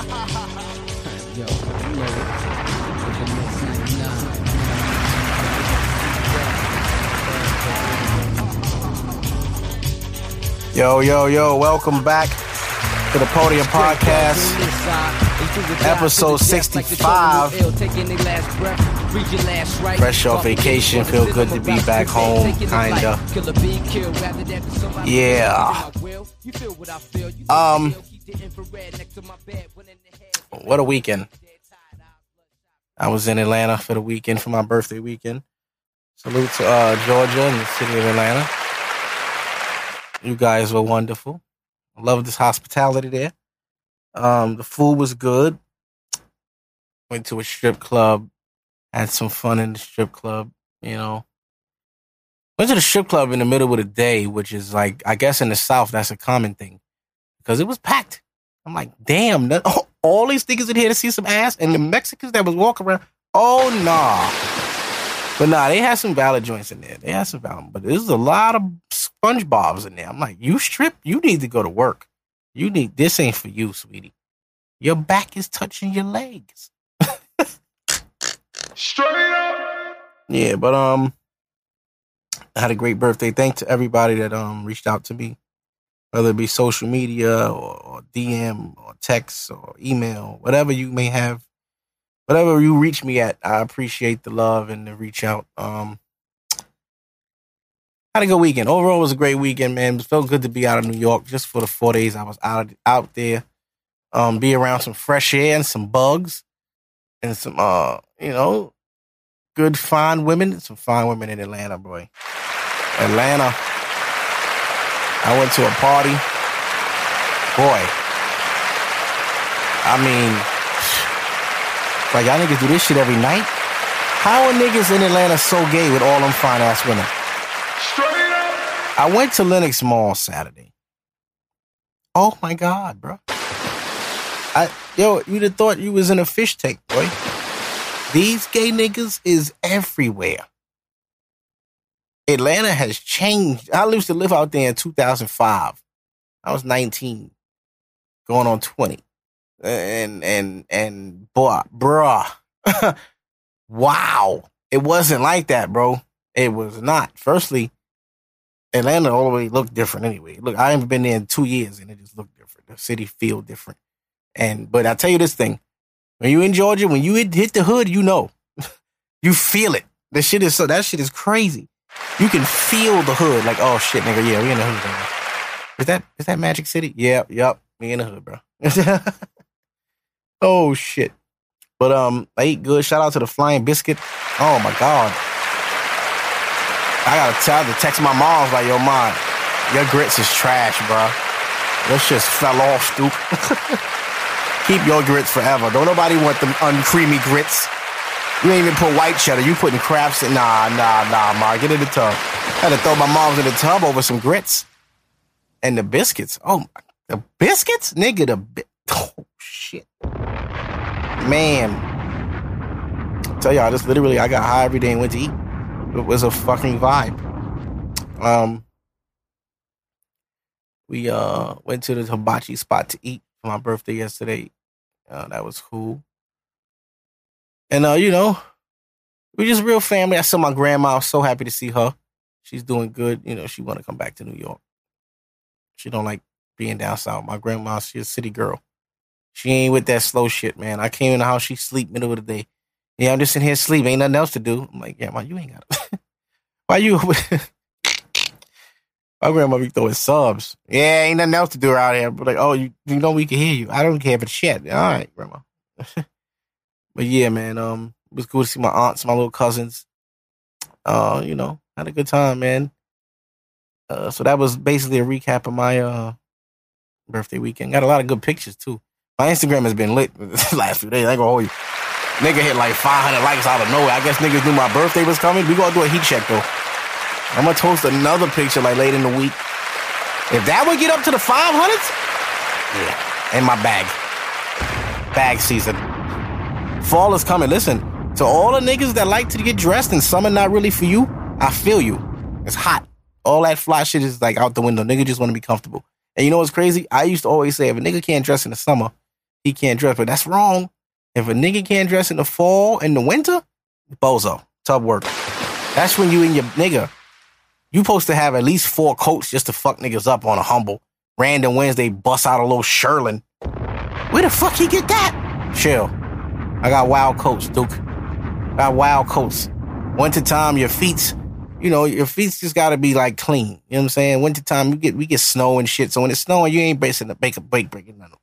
Yo, you know it. With the mix 99. Yo, yo, yo, welcome back to the Podium Podcast. Episode 65. Fresh off vacation, feel good to be back home, kinda. Yeah. Um, What a weekend. I was in Atlanta for the weekend for my birthday weekend. Salute to uh, Georgia and the city of Atlanta. You guys were wonderful. I love this hospitality there. Um, the food was good. Went to a strip club, had some fun in the strip club. You know, went to the strip club in the middle of the day, which is like I guess in the South that's a common thing because it was packed. I'm like, damn, that, all these niggas in here to see some ass, and the Mexicans that was walking around. Oh nah, but nah, they had some valid joints in there. They had some valid, but there's a lot of SpongeBob's in there. I'm like, you strip, you need to go to work. You need this ain't for you, sweetie. Your back is touching your legs. Straight up. Yeah, but um, I had a great birthday. Thanks to everybody that um reached out to me, whether it be social media or, or DM or text or email, whatever you may have, whatever you reach me at. I appreciate the love and the reach out. Um, had a good weekend. Overall, was a great weekend, man. It felt good to be out of New York just for the four days I was out out there. Um, be around some fresh air and some bugs and some uh, you know, good fine women. Some fine women in Atlanta, boy. Atlanta. I went to a party. Boy. I mean, like y'all niggas do this shit every night. How are niggas in Atlanta so gay with all them fine ass women? Straight up. I went to Lenox Mall Saturday. Oh my god, bro. I yo, you'd have thought you was in a fish tank, boy. These gay niggas is everywhere. Atlanta has changed. I used to live out there in 2005. I was 19, going on 20. And and and boy, bruh. wow. It wasn't like that, bro. It was not. Firstly, Atlanta always looked different anyway. Look, I haven't been there in two years and it just looked different. The city feel different. And but I tell you this thing, when you in Georgia, when you hit, hit the hood, you know, you feel it. The shit is so that shit is crazy. You can feel the hood, like oh shit, nigga, yeah, we in the hood. Nigga. Is that is that Magic City? Yeah, yep, we in the hood, bro. oh shit. But um, I eat good. Shout out to the Flying Biscuit. Oh my god. I gotta tell to text my mom's like, yo, mom, your grits is trash, bro. Your just fell off, stoop. Keep your grits forever. Don't nobody want them uncreamy grits. You ain't even put white cheddar. You putting crabs in. Nah, nah, nah, ma. Get in the tub. had to throw my mom's in the tub over some grits. And the biscuits. Oh, my- the biscuits? Nigga, the bi- Oh, shit. Man. tell y'all, this literally, I got high every day and went to eat. It was a fucking vibe. Um, we uh went to the hibachi spot to eat for my birthday yesterday. Uh, that was cool. And uh, you know, we just real family. I saw my grandma. I was so happy to see her. She's doing good. You know, she want to come back to New York. She don't like being down south. My grandma, she's a city girl. She ain't with that slow shit, man. I came in the house, she sleep middle of the day. Yeah, I'm just in here sleep. Ain't nothing else to do. I'm like, yeah, man, you ain't got. Why you? My grandma be throwing subs. Yeah, ain't nothing else to do around here. But like, oh, you, you know we can hear you. I don't care for shit. All right, grandma. but yeah, man, um, it was cool to see my aunts, my little cousins. Uh, you know, had a good time, man. Uh, so that was basically a recap of my uh birthday weekend. Got a lot of good pictures too. My Instagram has been lit the last few days. I ain't gonna hold you. Nigga hit like 500 likes out of nowhere. I guess niggas knew my birthday was coming. We gonna do a heat check though. I'm gonna post another picture like late in the week. If that would get up to the 500s, yeah, in my bag. Bag season. Fall is coming. Listen, to all the niggas that like to get dressed and summer not really for you, I feel you. It's hot. All that fly shit is like out the window. Nigga just want to be comfortable. And you know what's crazy? I used to always say if a nigga can't dress in the summer, he can't dress, but that's wrong. If a nigga can't dress in the fall and the winter, bozo, tub work. That's when you and your nigga, you supposed to have at least four coats just to fuck niggas up on a humble. Random Wednesday, bust out a little shearling. Where the fuck he get that? Chill. I got wild coats, Duke. Got wild coats. Winter time, your feet's, you know, your feet's just gotta be like clean. You know what I'm saying? Winter time, you get we get snow and shit. So when it's snowing, you ain't breaking the bake a bake breaking nothing.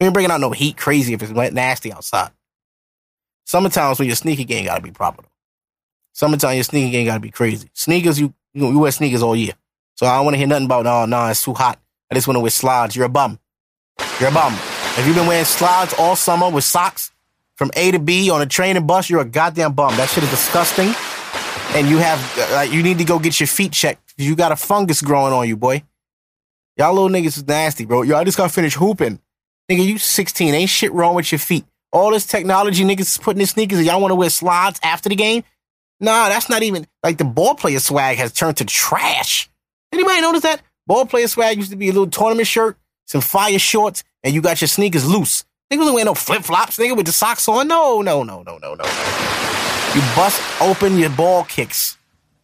You ain't bringing out no heat crazy if it's nasty outside. Summertime, so your sneaker game gotta be proper. Though. Summertime, your sneaker game gotta be crazy. Sneakers, you you, wear sneakers all year. So I don't want to hear nothing about oh, no, no, it's too hot. I just want to wear slides. You're a bum. You're a bum. If you've been wearing slides all summer with socks from A to B on a train and bus, you're a goddamn bum. That shit is disgusting. And you have, uh, you need to go get your feet checked. You got a fungus growing on you, boy. Y'all little niggas is nasty, bro. Y'all just got finished hooping. Nigga, you 16. Ain't shit wrong with your feet. All this technology niggas is putting in sneakers and y'all want to wear slides after the game? Nah, that's not even like the ball player swag has turned to trash. Anybody notice that? Ball player swag used to be a little tournament shirt, some fire shorts, and you got your sneakers loose. Nigga wasn't wearing no flip flops, nigga, with the socks on. No, no, no, no, no, no. You bust open your ball kicks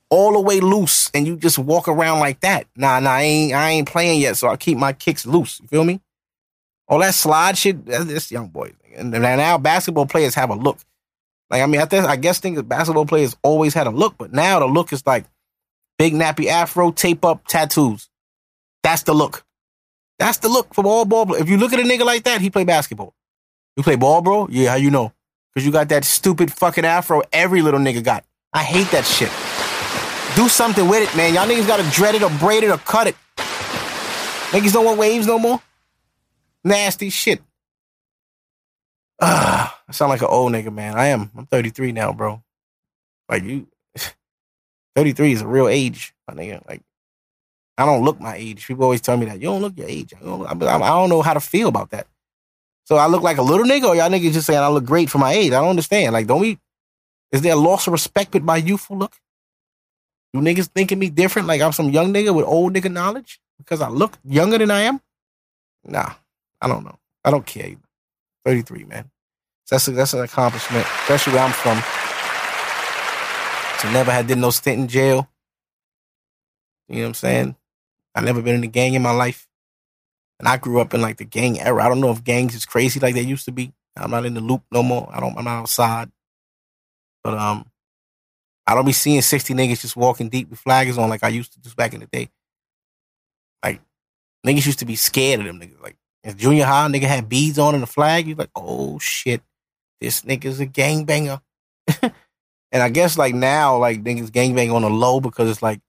all the way loose, and you just walk around like that. Nah, nah, I ain't, I ain't playing yet, so I keep my kicks loose. You feel me? All that slide shit, that's young boys. And now basketball players have a look. Like I mean, I I guess think basketball players always had a look, but now the look is like big nappy afro, tape up, tattoos. That's the look. That's the look from all ball. If you look at a nigga like that, he play basketball. You play ball, bro? Yeah, how you know? Because you got that stupid fucking afro every little nigga got. I hate that shit. Do something with it, man. Y'all niggas gotta dread it or braid it or cut it. Niggas don't want waves no more. Nasty shit. Ah, I sound like an old nigga, man. I am. I'm 33 now, bro. Like you, 33 is a real age, my nigga. Like I don't look my age. People always tell me that you don't look your age. I don't, I don't know how to feel about that. So I look like a little nigga, or y'all niggas just saying I look great for my age. I don't understand. Like, don't we? Is there a loss of respect with my youthful look? Do niggas thinking me different? Like I'm some young nigga with old nigga knowledge because I look younger than I am? Nah, I don't know. I don't care. 33, man. That's a, that's an accomplishment, especially where I'm from. So never had did no stint in jail. You know what I'm saying? I never been in a gang in my life. And I grew up in like the gang era. I don't know if gangs is crazy like they used to be. I'm not in the loop no more. I don't I'm not outside. But um I don't be seeing 60 niggas just walking deep with flags on like I used to do back in the day. Like niggas used to be scared of them niggas. Like in junior high, nigga had beads on and a flag. You like, oh shit, this nigga's a gangbanger. and I guess like now, like niggas gangbang on the low because it's like,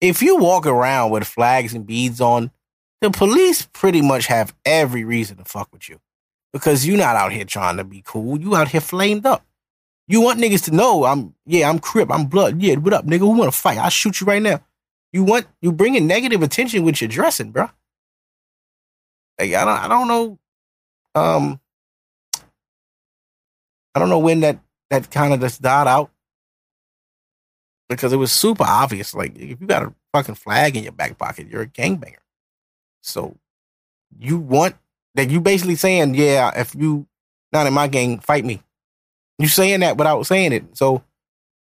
if you walk around with flags and beads on, the police pretty much have every reason to fuck with you. Because you're not out here trying to be cool. You out here flamed up. You want niggas to know I'm yeah, I'm crip, I'm blood. Yeah, what up, nigga? Who wanna fight? I'll shoot you right now. You want you bringing negative attention with your dressing, bro. Like I don't I don't know. Um I don't know when that that kind of just died out. Because it was super obvious. Like if you got a fucking flag in your back pocket, you're a gangbanger. So you want that you basically saying, yeah, if you not in my gang, fight me. You saying that without saying it. So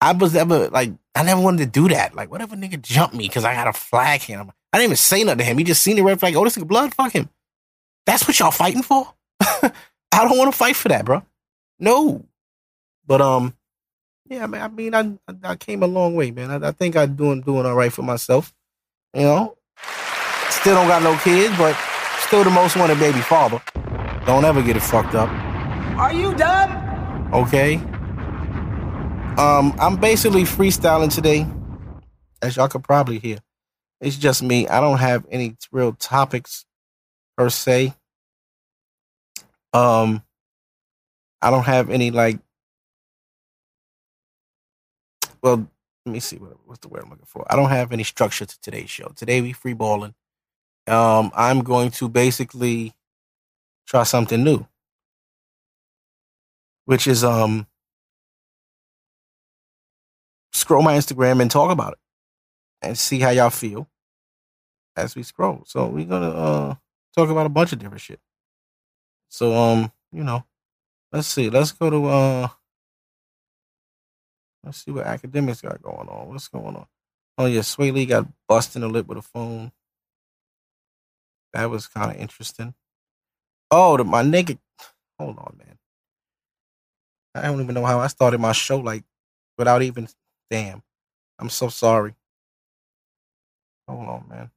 I was never like I never wanted to do that. Like whatever nigga jump me because I got a flag here. I didn't even say nothing to him. He just seen the red flag. Oh, this nigga blood. Fuck him. That's what y'all fighting for. I don't want to fight for that, bro. No. But um, yeah. Man. I mean, I I, I came a long way, man. I, I think I'm doing doing all right for myself. You know, still don't got no kids, but still the most wanted baby father. Don't ever get it fucked up. Are you done? Okay. Um, I'm basically freestyling today, as y'all could probably hear. It's just me. I don't have any real topics per se. Um, I don't have any like. Well, let me see what what's the word I'm looking for. I don't have any structure to today's show. Today we free balling. Um, I'm going to basically try something new which is um scroll my Instagram and talk about it and see how y'all feel as we scroll. So we're gonna uh talk about a bunch of different shit. So um you know, let's see. Let's go to uh let's see what Akademiks got going on. What's going on? Oh yeah, Swae Lee got busted in the lip with a phone. That was kind of interesting. Oh, the, my nigga. Hold on, man. I don't even know how I started my show like without even. Damn. I'm so sorry. Hold on, man.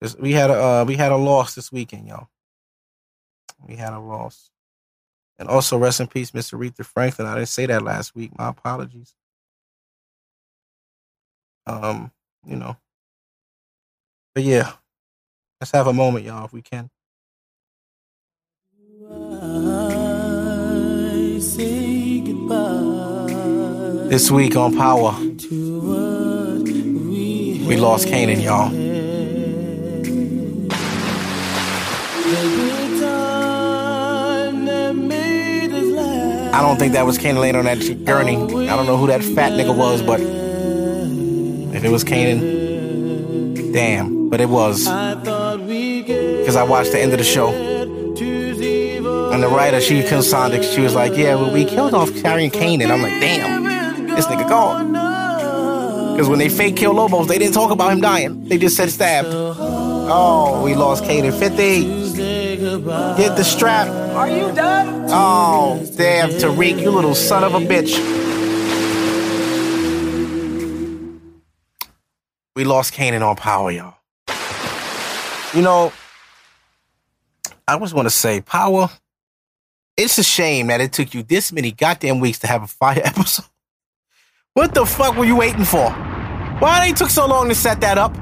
This, we had a uh, we had a loss this weekend, y'all. We had a loss, and also rest in peace, Mr. Aretha Franklin. I didn't say that last week. My apologies. Um, you know, but yeah, let's have a moment, y'all, if we can. This week on Power, we lost Kanan, y'all. I don't think that was Kanan laying on that gurney. I don't know who that fat nigga was, but if it was Kanan, damn. But it was. Because I watched the end of the show. And the writer, she confirmed it. She was like, yeah, well, we killed off Carrie Kane. And I'm like, damn, this nigga gone. Because when they fake kill Lobos, they didn't talk about him dying. They just said stabbed. Oh, we lost Kanan. 50. Get the strap. Are you done? Oh, damn, Tariq, you little son of a bitch. We lost Kane Kanan on power, y'all. You know, I just want to say, power, it's a shame that it took you this many goddamn weeks to have a fire episode. What the fuck were you waiting for? Why they took so long to set that up?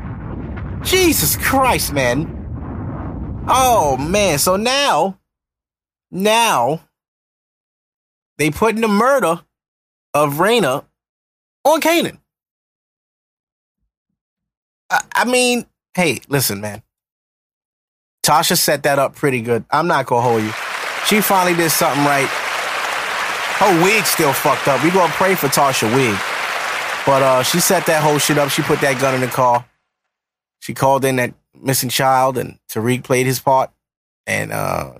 Jesus Christ, man. Oh man, so now, now they putting the murder of Raina on Kanan. I, I mean, hey, listen, man. Tasha set that up pretty good. I'm not gonna hold you. She finally did something right. Her wig still fucked up. We gonna pray for Tasha wig. But uh she set that whole shit up. She put that gun in the car. She called in that missing child and Tariq played his part. And uh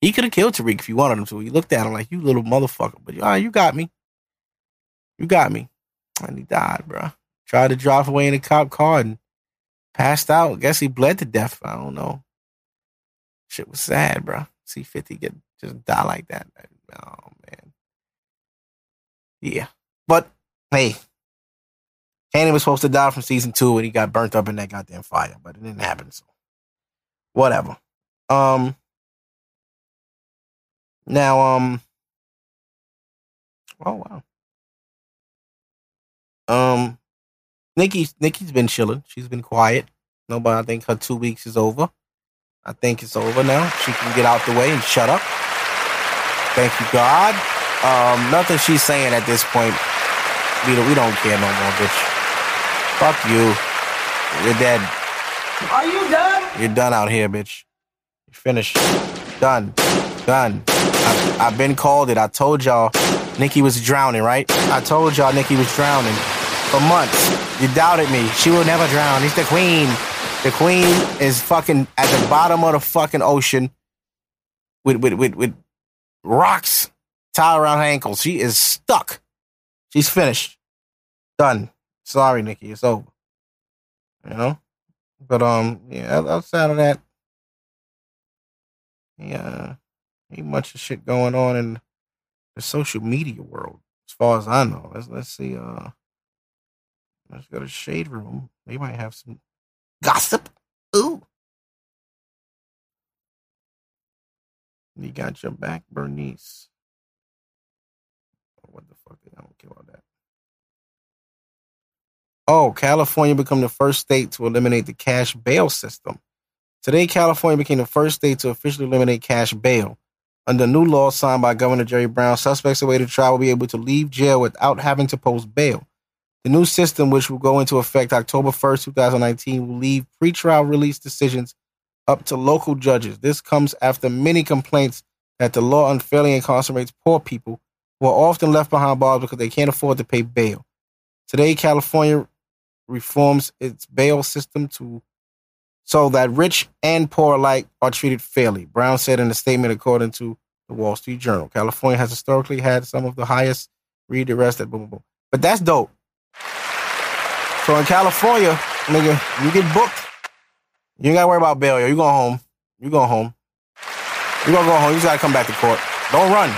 he could have killed Tariq if he wanted him to. He looked at him like, you little motherfucker. But uh, you got me. You got me. And he died, bro. Tried to drive away in a cop car and passed out. Guess he bled to death. I don't know. Shit was sad, bro. See 50 get just die like that. Oh man. Yeah. But hey, Kanan was supposed to die from season two and he got burnt up in that goddamn fire, but it didn't happen. So whatever. Um now um oh wow. Um Nikki Nikki's been chilling. She's been quiet. Nobody I think her two weeks is over. I think it's over now. She can get out the way and shut up. Thank you, God. Um, nothing she's saying at this point. We don't, we don't care no more, bitch. Fuck you. You're dead. Are you done? You're done out here, bitch. You're finished. Done. Done. I, I've been called it. I told y'all Nikki was drowning, right? I told y'all Nikki was drowning for months. You doubted me. She will never drown. He's the queen. The queen is fucking at the bottom of the fucking ocean with with with, with rocks tied around her ankles. She is stuck. She's finished. Done. Sorry, Nikki. It's over. You know? But um, yeah, outside of that, yeah, ain't much of shit going on in the social media world, as far as I know. Let's let's see. Uh, let's go to shade room. They might have some gossip. Ooh, you got your back, Bernice. Oh, what the fuck? I don't care about that. Oh, California become the first state to eliminate the cash bail system. Today, California became the first state to officially eliminate cash bail. Under new law signed by Governor Jerry Brown, suspects awaiting trial will be able to leave jail without having to post bail. The new system, which will go into effect October 1st, 2019, will leave pretrial release decisions up to local judges. This comes after many complaints that the law unfairly incarcerates poor people who are often left behind bars because they can't afford to pay bail. Today, California reforms its bail system to so that rich and poor alike are treated fairly. Brown said in a statement, according to the Wall Street Journal, California has historically had some of the highest read rest. Boom, boom, boom. But that's dope. So in California, nigga, you get booked. You ain't gotta worry about bail. Yo, you going home. You going home. You gonna go home. You just gotta come back to court. Don't run.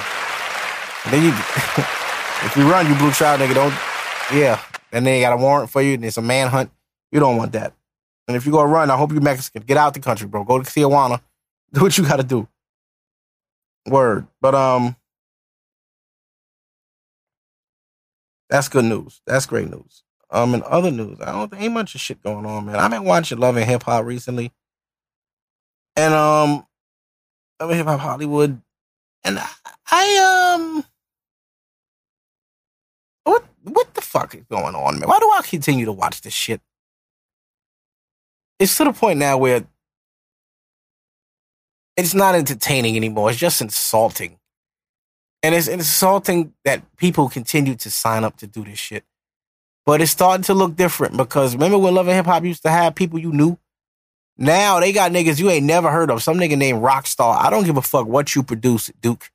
And then you, if you run, you blue child nigga. Don't. Yeah. And then they got a warrant for you, and it's a manhunt. You don't want that. And if you go run, I hope you're Mexican. Get out the country, bro. Go to Tijuana. Do what you gotta do. Word. But um, that's good news. That's great news. Um, in other news, I don't think ain't much of shit going on, man. I've been watching Love and Hip Hop recently, and um, Love and Hip Hop Hollywood, and I, I um, what what the fuck is going on, man? Why do I continue to watch this shit? It's to the point now where it's not entertaining anymore. It's just insulting. And it's insulting that people continue to sign up to do this shit. But it's starting to look different because remember when Love and Hip Hop used to have people you knew? Now they got niggas you ain't never heard of. Some nigga named Rockstar. I don't give a fuck what you produce, Duke.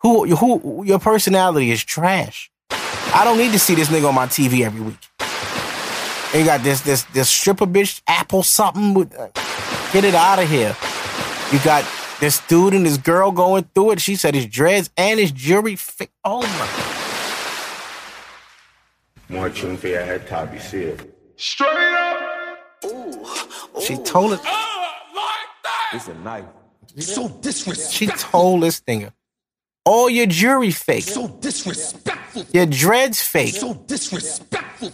Who who your personality is trash. I don't need to see this nigga on my TV every week. And you got this this this stripper bitch apple something with uh, get it out of here. You got this dude and this girl going through it. She said his dreads and his jewelry. Fi- oh my. More tune for your head top, you see it. Straight up. She told it. Oh, it's a knife. So disrespectful. She told this nigga, all your jewelry fake. So disrespectful. Your dreads fake. So disrespectful.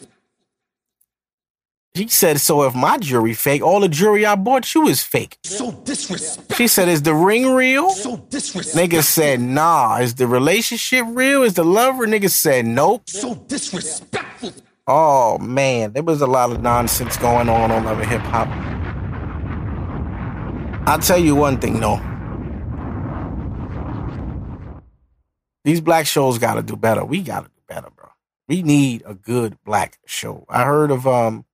She said, so if my jewelry fake, all the jewelry I bought you is fake. So disrespectful. She said, is the ring real? So disrespectful. Nigga said, nah. Is the relationship real? Is the lover? Nigga said, nope. So disrespectful. Oh man, there was a lot of nonsense going on on and Hip Hop. I'll tell you one thing though. These black shows gotta do better. We gotta do better, bro. We need a good black show. I heard of um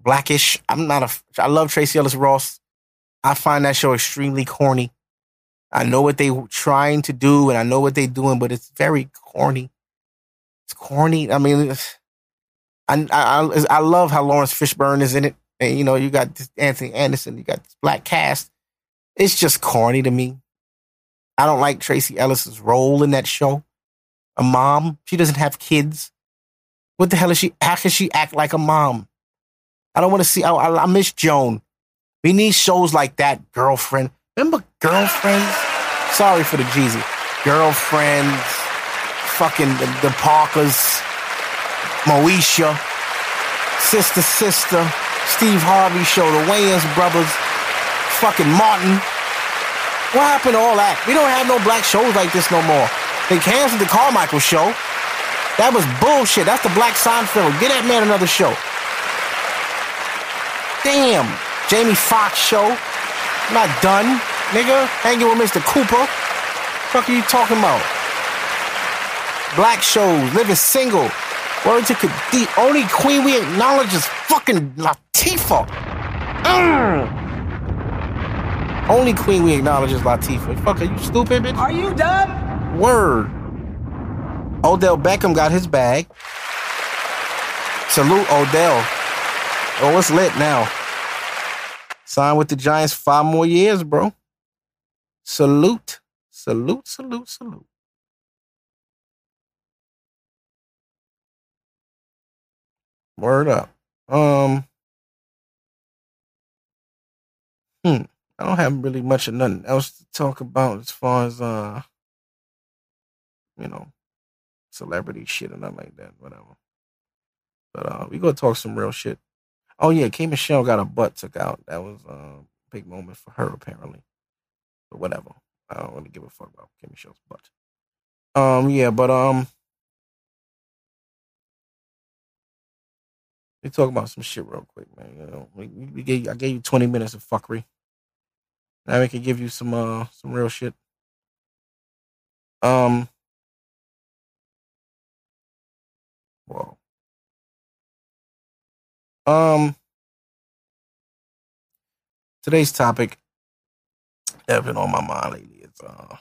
Blackish. I'm not a I love Tracee Ellis Ross. I find that show extremely corny. I know what they trying to do and I know what they're doing, but it's very corny. It's corny. I mean, I, I I love how Laurence Fishburne is in it, and you know you got Anthony Anderson, you got this black cast. It's just corny to me. I don't like Tracee Ellis's role in that show. A mom, she doesn't have kids. What the hell is she? How can she act like a mom? I don't want to see. I, I, miss Joan. We need shows like that. Girlfriend, remember Girlfriends? Sorry for the Jeezy. Girlfriends, fucking the, the Parkers. Moesha, Sister Sister, Steve Harvey Show, the Wayans Brothers, fucking Martin. What happened to all that? We don't have no black shows like this no more. They canceled the Carmichael show. That was bullshit. That's the Black Seinfeld. Get that man another show. Damn. Jamie Foxx show. Not done, nigga. Hanging with Mr. Cooper. Fuck are you talking about? Black shows, living single. Word to the only queen we acknowledge is fucking Latifah. Mm. Only queen we acknowledge is Latifah. Fuck, are you stupid, bitch? Are you dumb? Word. Odell Beckham got his bag. Salute Odell. Oh, it's lit now. Signed with the Giants five more years, bro. Salute. Salute, salute, salute. Word up. Um. Hmm. I don't have really much of nothing else to talk about as far as uh, you know, celebrity shit and nothing like that. Whatever. But uh, we gonna talk some real shit. Oh yeah, K Michelle got a butt took out. That was uh, a big moment for her apparently. But whatever. I don't really give a fuck about K Michelle's butt. Um. Yeah, but um. We talk about some shit real quick, man. You know, we, we gave, I gave you twenty minutes of fuckery. Now we can give you some uh some real shit. Um. Whoa. Um. today's topic that's been on my mind lately is uh,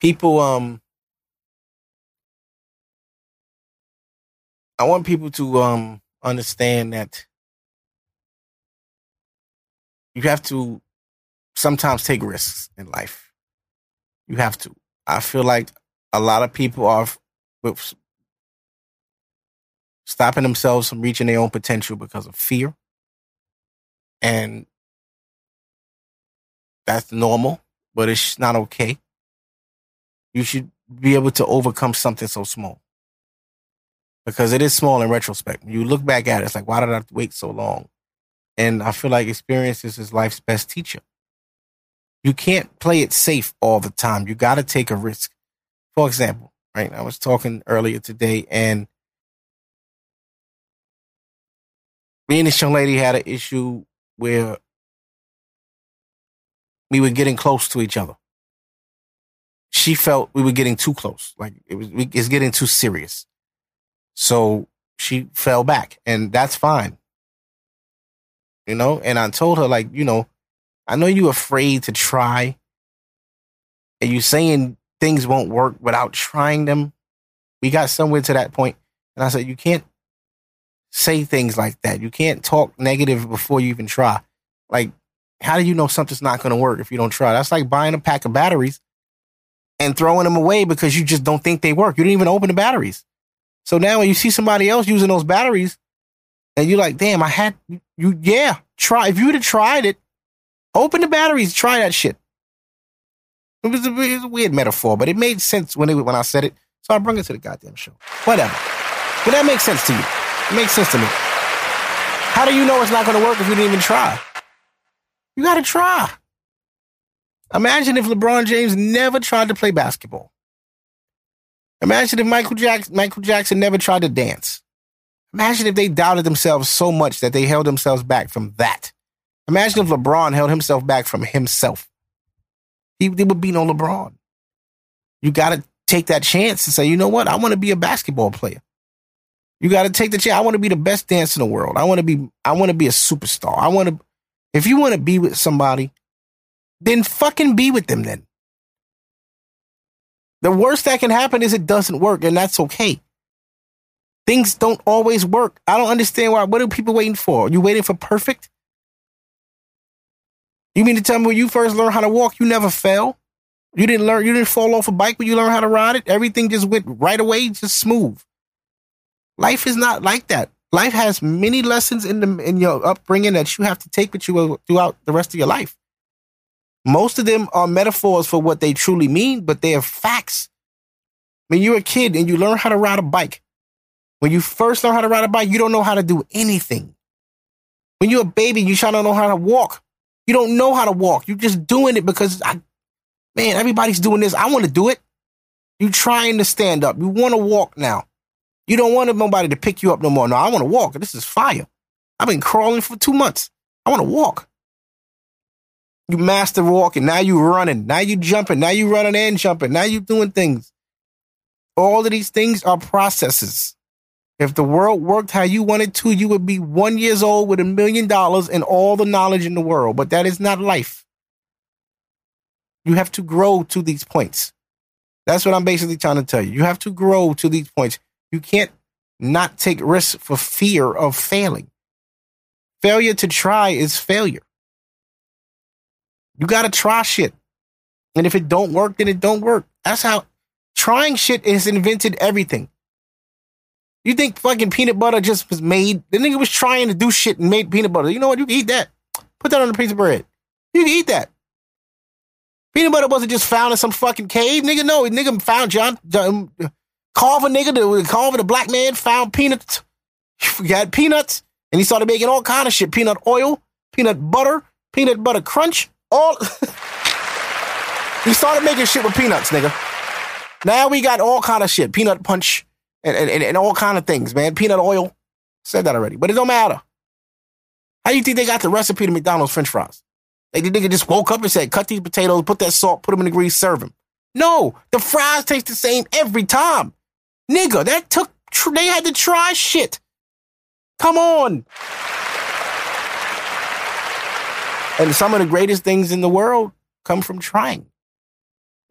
people. Um, I want people to um understand that you have to sometimes take risks in life. You have to. I feel like a lot of people are with stopping themselves from reaching their own potential because of fear. And that's normal, but it's not okay. You should be able to overcome something so small. Because it is small in retrospect. When you look back at it, it's like, why did I wait so long? And I feel like experiences is life's best teacher. You can't play it safe all the time. You got to take a risk. For example, right? I was talking earlier today and me and this young lady had an issue where we were getting close to each other. She felt we were getting too close. Like it was, it's getting too serious. So she fell back and that's fine. You know, and I told her like, you know, I know you're afraid to try and you're saying things won't work without trying them. We got somewhere to that point, And I said, you can't say things like that. You can't talk negative before you even try. Like, how do you know something's not going to work if you don't try? That's like buying a pack of batteries and throwing them away because you just don't think they work. You didn't even open the batteries. So now when you see somebody else using those batteries and you're like, damn, I had you, yeah, try. If you would have tried it, open the batteries, try that shit. It was, a, it was a weird metaphor, but it made sense when it, when I said it. So I bring it to the goddamn show. Whatever. But that makes sense to you. Makes sense to me. How do you know it's not going to work if you didn't even try? You got to try. Imagine if LeBron James never tried to play basketball. Imagine if Michael Jackson, Michael Jackson never tried to dance. Imagine if they doubted themselves so much that they held themselves back from that. Imagine if LeBron held himself back from himself. He, there would be no LeBron. You got to take that chance and say, you know what? I want to be a basketball player. You got to take the chance. I want to be the best dancer in the world. I want to be. I want to be a superstar. I want to. If you want to be with somebody, then fucking be with them. Then the worst that can happen is it doesn't work, and that's okay. Things don't always work. I don't understand why. What are people waiting for? You waiting for perfect? You mean to tell me when you first learned how to walk, you never fell? You didn't learn. You didn't fall off a bike when you learned how to ride it. Everything just went right away, just smooth. Life is not like that. Life has many lessons in the in your upbringing that you have to take with you uh, throughout the rest of your life. Most of them are metaphors for what they truly mean, but they are facts. When you're a kid and you learn how to ride a bike, when you first learn how to ride a bike, you don't know how to do anything. When you're a baby, you try to know how to walk. You don't know how to walk. You're just doing it because, I, man, everybody's doing this. I want to do it. You trying to stand up. You want to walk now. You don't want nobody to pick you up no more. No, I want to walk. This is fire. I've been crawling for two months. I want to walk. You master walking. Now you running. Now you jumping. Now you running and jumping. Now you doing things. All of these things are processes. If the world worked how you wanted to, you would be one years old with a million dollars and all the knowledge in the world. But that is not life. You have to grow to these points. That's what I'm basically trying to tell you. You have to grow to these points. You can't not take risks for fear of failing. Failure to try is failure. You got to try shit. And if it don't work, then it don't work. That's how trying shit has invented everything. You think fucking peanut butter just was made? The nigga was trying to do shit and made peanut butter. You know what? You can eat that. Put that on a piece of bread. You can eat that. Peanut butter wasn't just found in some fucking cave, nigga. No, nigga found John, John Carver nigga, the Carver, the black man, found peanuts. He got peanuts, and he started making all kind of shit: peanut oil, peanut butter, peanut butter crunch. All he started making shit with peanuts, nigga. Now we got all kind of shit: peanut punch and, and, and all kind of things, man. Peanut oil. Said that already, but it don't matter. How do you think they got the recipe to McDonald's French fries? They the nigga just woke up and said, "Cut these potatoes, put that salt, put them in the grease, serve them." No, the fries taste the same every time. Nigga, that took, they had to try shit. Come on. And some of the greatest things in the world come from trying.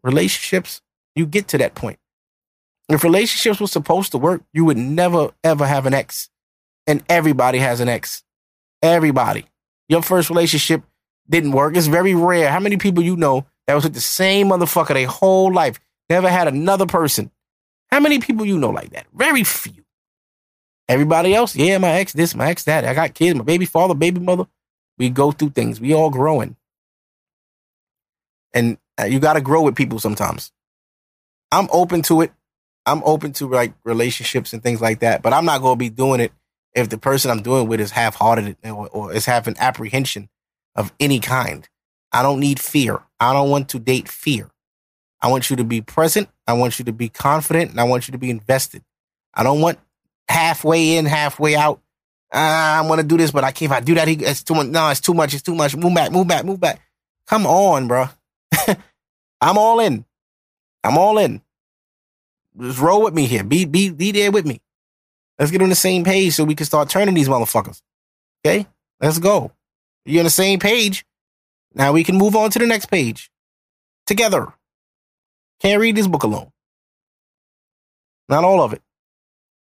Relationships, you get to that point. If relationships were supposed to work, you would never ever have an ex. And everybody has an ex. Everybody. Your first relationship didn't work. It's very rare. How many people you know that was with the same motherfucker their whole life, never had another person? How many people you know like that? Very few. Everybody else, yeah, my ex this, my ex that. I got kids, my baby father, baby mother. We go through things. We all growing. And uh, you got to grow with people sometimes. I'm open to it. I'm open to like relationships and things like that, but I'm not going to be doing it if the person I'm doing with is half hearted or, or is having apprehension of any kind. I don't need fear. I don't want to date fear. I want you to be present. I want you to be confident and I want you to be invested. I don't want halfway in, halfway out. Ah, I want to do this, but I can't. If I do that, it's too much. No, it's too much. It's too much. Move back, move back, move back. Come on, bro. I'm all in. I'm all in. Just roll with me here. Be be be there with me. Let's get on the same page so we can start turning these motherfuckers. Okay? Let's go. You're on the same page. Now we can move on to the next page. Together. Can't read this book alone. Not all of it.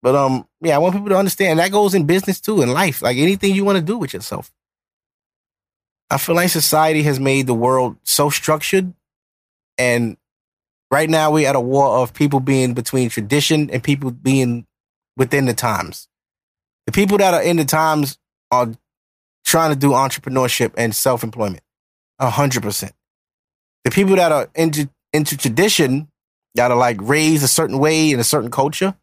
But um, yeah, I want people to understand that goes in business too, in life, like anything you want to do with yourself. I feel like society has made the world so structured, and right now we're at a war of people being between tradition and people being within the times. The people that are in the times are trying to do entrepreneurship and self employment, a hundred percent. The people that are into into tradition, that are like raised a certain way in a certain culture,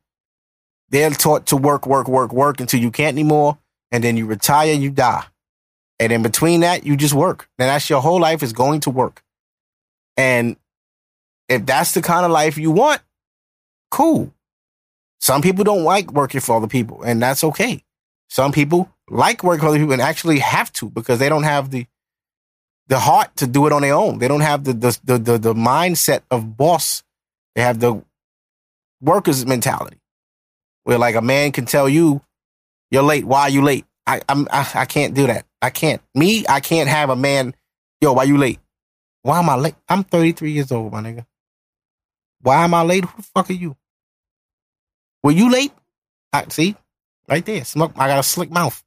they're taught to work, work, work, work until you can't anymore, and then you retire, you die, and in between that, you just work. And that's your whole life is going to work. And if that's the kind of life you want, cool. Some people don't like working for other people, and that's okay. Some people like working for other people and actually have to because they don't have the the heart to do it on their own. They don't have the the the the, the mindset of boss. They have the workers mentality, where like a man can tell you, "You're late. Why are you late?" I I'm I, I can't do that. I can't. Me, I can't have a man. Yo, why you late? Why am I late? I'm 33 years old, my nigga. Why am I late? Who the fuck are you? Were you late? I see right there. Smoke. I got a slick mouth.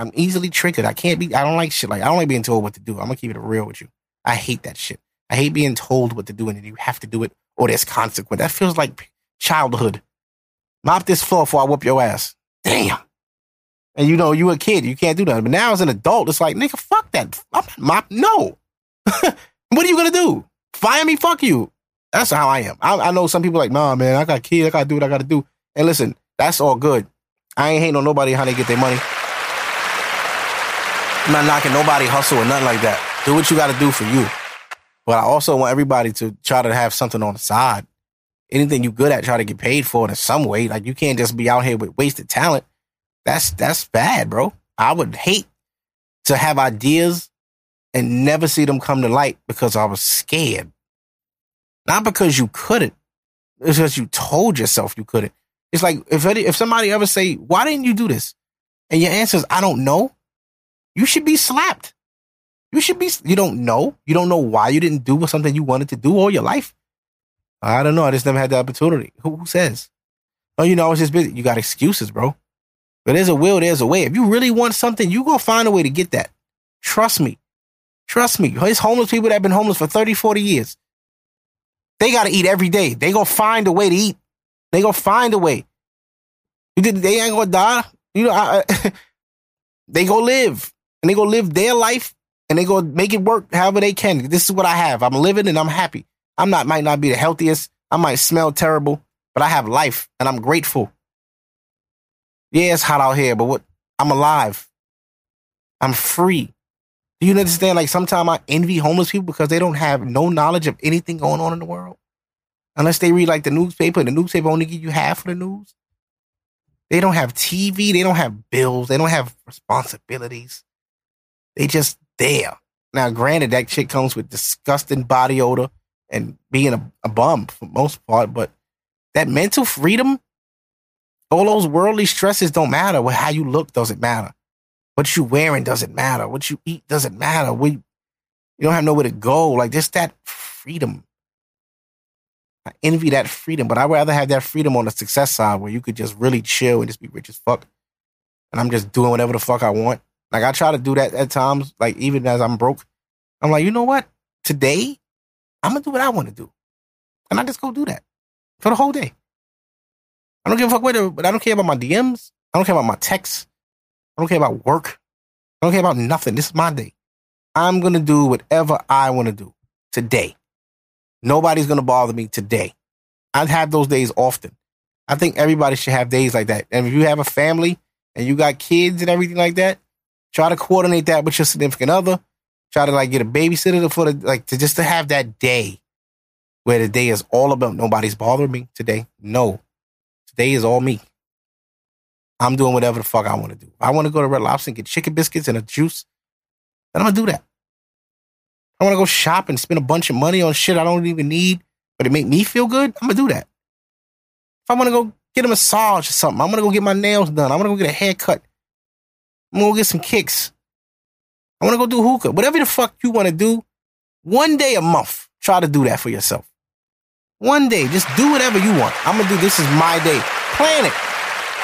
I'm easily triggered. I can't be. I don't like shit like. I don't like being told what to do. I'm gonna keep it real with you. I hate that shit. I hate being told what to do and then you have to do it or there's consequence. That feels like childhood. Mop this floor before I whoop your ass. Damn. And you know you a kid. You can't do that. But now as an adult, it's like nigga, fuck that. I'm not mop. No. what are you gonna do? Fire me? Fuck you. That's how I am. I, I know some people like, nah, man, I got kids. I gotta do what I gotta do. And listen, that's all good. I ain't hating on nobody how they get their money. I'm not knocking nobody hustle or nothing like that. Do what you got to do for you. But I also want everybody to try to have something on the side. Anything you good at, try to get paid for it in some way. Like you can't just be out here with wasted talent. That's that's bad, bro. I would hate to have ideas and never see them come to light because I was scared. Not because you couldn't. It's because you told yourself you couldn't. It's like if any, if somebody ever say, "Why didn't you do this?" and your answer is, "I don't know," you should be slapped. You should be. You don't know. You don't know why you didn't do something you wanted to do all your life. I don't know. I just never had the opportunity. Who, who says? Oh, you know, I was just busy. You got excuses, bro. But there's a will, there's a way. If you really want something, you gonna find a way to get that. Trust me. Trust me. There's homeless people that have been homeless for 30, 40 years. They gotta eat every day. They gonna find a way to eat. They gonna find a way. They ain't gonna die. You know. I, they gonna live, and they gonna live their life, and they gonna make it work however they can. This is what I have. I'm living, and I'm happy. I'm not. Might not be the healthiest. I might smell terrible, but I have life, and I'm grateful. Yeah, it's hot out here, but what? I'm alive. I'm free. Do you understand? Like sometimes I envy homeless people because they don't have no knowledge of anything going on in the world. Unless they read like the newspaper, the newspaper only give you half of the news. They don't have TV. They don't have bills. They don't have responsibilities. They just there. Now, granted, that shit comes with disgusting body odor and being a, a bum for most part, but that mental freedom, all those worldly stresses don't matter. How you look doesn't matter. What you wearing doesn't matter. What you eat doesn't matter. We, you don't have nowhere to go. Like just that freedom. I envy that freedom, but I'd rather have that freedom on the success side where you could just really chill and just be rich as fuck. And I'm just doing whatever the fuck I want. Like I try to do that at times, like even as I'm broke. I'm like, you know what? Today, I'm gonna do what I want to do. And I just go do that for the whole day. I don't give a fuck whether, but I don't care about my DMs. I don't care about my texts. I don't care about work. I don't care about nothing. This is my day. I'm gonna do whatever I want to do today. Nobody's gonna bother me today. I have those days often. I think everybody should have days like that. And if you have a family and you got kids and everything like that, try to coordinate that with your significant other. Try to like get a babysitter for the like to just to have that day where the day is all about nobody's bothering me today. No, today is all me. I'm doing whatever the fuck I want to do. I want to go to Red Lobster and get chicken biscuits and a juice, then I'm gonna do that. I want to go shop and spend a bunch of money on shit I don't even need, but it make me feel good. I'm gonna do that. If I want to go get a massage or something, I'm gonna go get my nails done. I'm gonna go get a haircut. I'm gonna go get some kicks. I want to go do hookah. Whatever the fuck you want to do, one day a month, try to do that for yourself. One day, just do whatever you want. I'm gonna do this is my day. Plan it.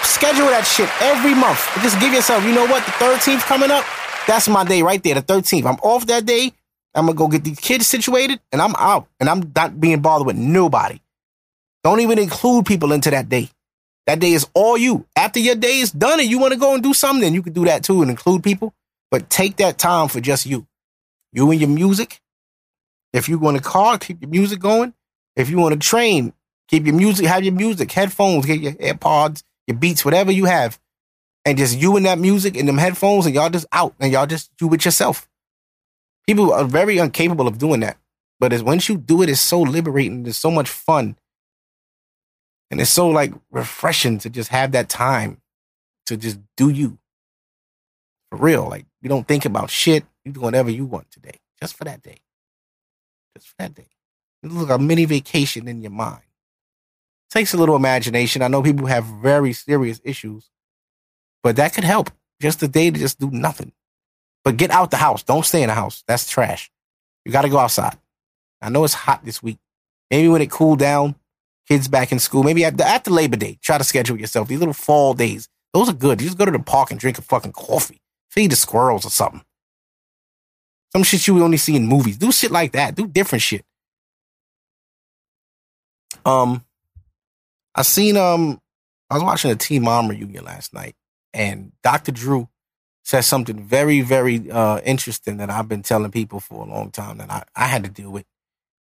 Schedule that shit every month. Just give yourself, you know what? The 13th coming up, that's my day right there. The 13th. I'm off that day. I'm gonna go get these kids situated and I'm out. And I'm not being bothered with nobody. Don't even include people into that day. That day is all you. After your day is done and you want to go and do something, you can do that too and include people. But take that time for just you. You and your music. If you want to car, keep your music going. If you want to train, keep your music, have your music, headphones, get your AirPods, your beats, whatever you have. And just you and that music and them headphones, and y'all just out and y'all just do it yourself. People are very incapable of doing that. But as once you do it, it's so liberating. It's so much fun. And it's so like refreshing to just have that time to just do you. For real. Like you don't think about shit. You do whatever you want today. Just for that day. Just for that day. It's like a mini vacation in your mind. Takes a little imagination. I know people have very serious issues, but that could help. Just a day to just do nothing. But get out the house. Don't stay in the house. That's trash. You got to go outside. I know it's hot this week. Maybe when it cool down, kids back in school, maybe after, after Labor Day, try to schedule yourself. These little fall days, those are good. You just go to the park and drink a fucking coffee, feed the squirrels or something. Some shit you only see in movies. Do shit like that. Do different shit. Um, I seen um, I was watching a Teen Mom reunion last night, and Dr. Drew said something very, very uh interesting that I've been telling people for a long time that I, I had to deal with.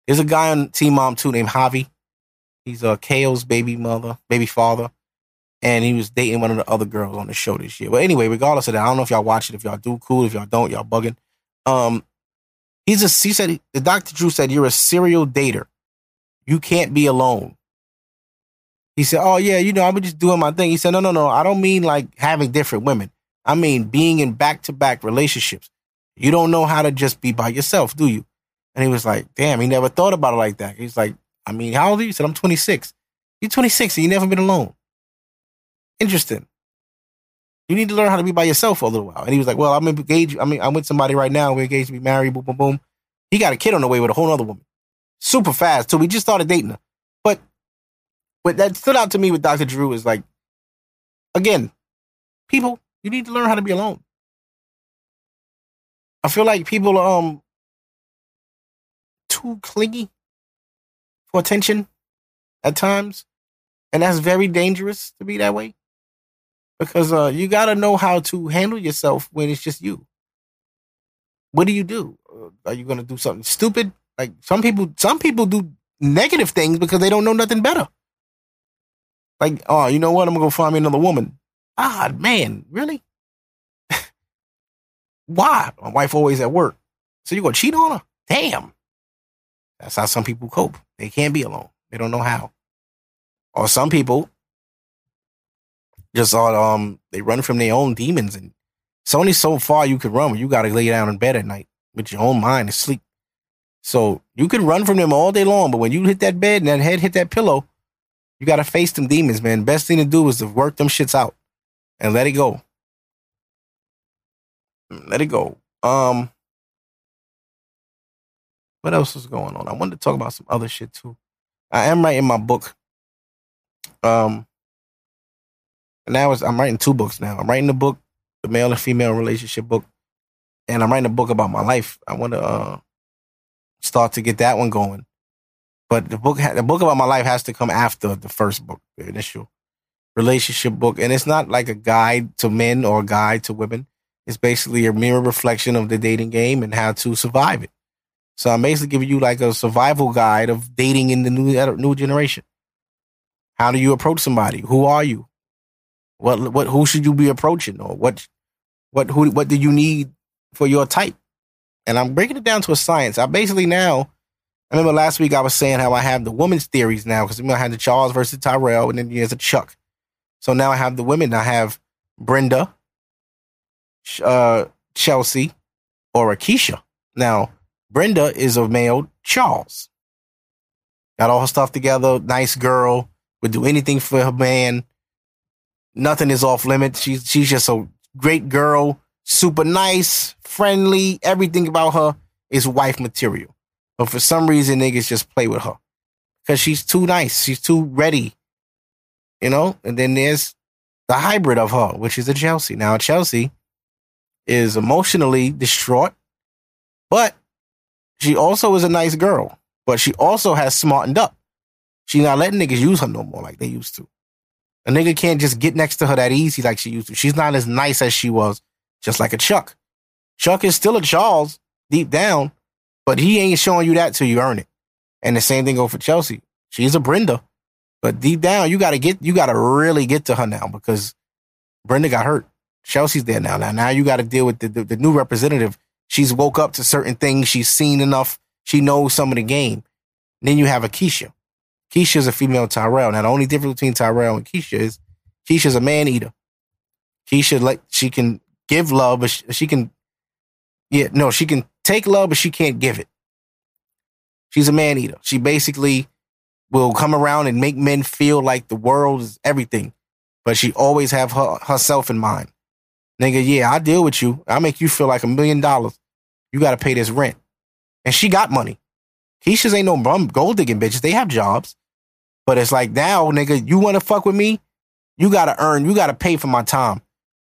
There's a guy on Teen Mom too named Javi. He's uh Kail's baby mother, baby father. And he was dating one of the other girls on the show this year. But anyway, regardless of that, I don't know if y'all watch it. If y'all do, cool. If y'all don't, y'all bugging. Um, he's a. He said the Dr. Drew said you're a serial dater. You can't be alone. He said, "Oh yeah, you know, I'm just doing my thing." He said, "No, no, no. I don't mean like having different women. I mean being in back to back relationships. You don't know how to just be by yourself, do you?" And he was like, "Damn, he never thought about it like that." He's like, "I mean, how old are you?" He said, "I'm 26." You're 26 and you never been alone. Interesting. You need to learn how to be by yourself for a little while. And he was like, "Well, I'm engaged. I mean, I'm with somebody right now. We're engaged to be married. Boom, boom, boom." He got a kid on the way with a whole other woman, super fast. So we just started dating her. But what that stood out to me with Dr. Drew is like, again, people, you need to learn how to be alone. I feel like people are um too clingy for attention at times, and that's very dangerous to be that way because uh, you got to know how to handle yourself when it's just you. What do you do? Uh, are you going to do something stupid? Like some people, some people do negative things because they don't know nothing better. Like, oh, you know what? I'm gonna go find me another woman. Ah, man, really? Why? My wife always at work. So you gonna cheat on her? Damn. That's how some people cope. They can't be alone. They don't know how. Or some people just are, um they run from their own demons and it's only so far you can run when you gotta lay down in bed at night with your own mind and sleep. So you can run from them all day long, but when you hit that bed and that head hit that pillow, you gotta face them demons, man. Best thing to do is to work them shits out and let it go. let it go. Um, what else is going on? I wanted to talk about some other shit too. I am writing my book. Um, now it's, I'm writing two books now. I'm writing the book, the male and female relationship book, and I'm writing a book about my life. I want to uh, start to get that one going. But the book, ha- the book about my life, has to come after the first book, the initial relationship book, and it's not like a guide to men or a guide to women. It's basically a mirror reflection of the dating game and how to survive it. So I'm basically giving you like a survival guide of dating in the new new generation. How do you approach somebody? Who are you? What what who should you be approaching or what what who what do you need for your type? And I'm breaking it down to a science. I basically now I remember last week I was saying how I have the women's theories now because I had the Charles versus Tyrell and then there's a Chuck. So now I have the women. I have Brenda, uh, Chelsea, or Akeisha. Now Brenda is a male Charles. Got all her stuff together, nice girl, would do anything for her man. Nothing is off limits. She's she's just a great girl, super nice, friendly. Everything about her is wife material. But for some reason, niggas just play with her because she's too nice. She's too ready, you know. And then there's the hybrid of her, which is a Chelsea. Now Chelsea is emotionally distraught, but she also is a nice girl. But she also has smartened up. She's not letting niggas use her no more like they used to. A nigga can't just get next to her that easy like she used to. She's not as nice as she was, just like a Chuck. Chuck is still a Charles deep down, but he ain't showing you that till you earn it. And the same thing go for Chelsea. She's a Brenda, but deep down you gotta get you gotta really get to her now because Brenda got hurt. Chelsea's there now. Now, now you got to deal with the, the, the new representative. She's woke up to certain things. She's seen enough. She knows some of the game. then you have Akeisha. Keisha's a female Tyrell. Now the only difference between Tyrell and Keisha is Keisha's a man eater. Keisha like she can give love, but she, she can yeah no she can take love, but she can't give it. She's a man eater. She basically will come around and make men feel like the world is everything, but she always have her herself in mind. Nigga, yeah, I deal with you. I make you feel like a million dollars. You got to pay this rent, and she got money. Keisha's ain't no bum gold digging bitches. They have jobs. But it's like now, nigga, you want to fuck with me? You got to earn, you got to pay for my time.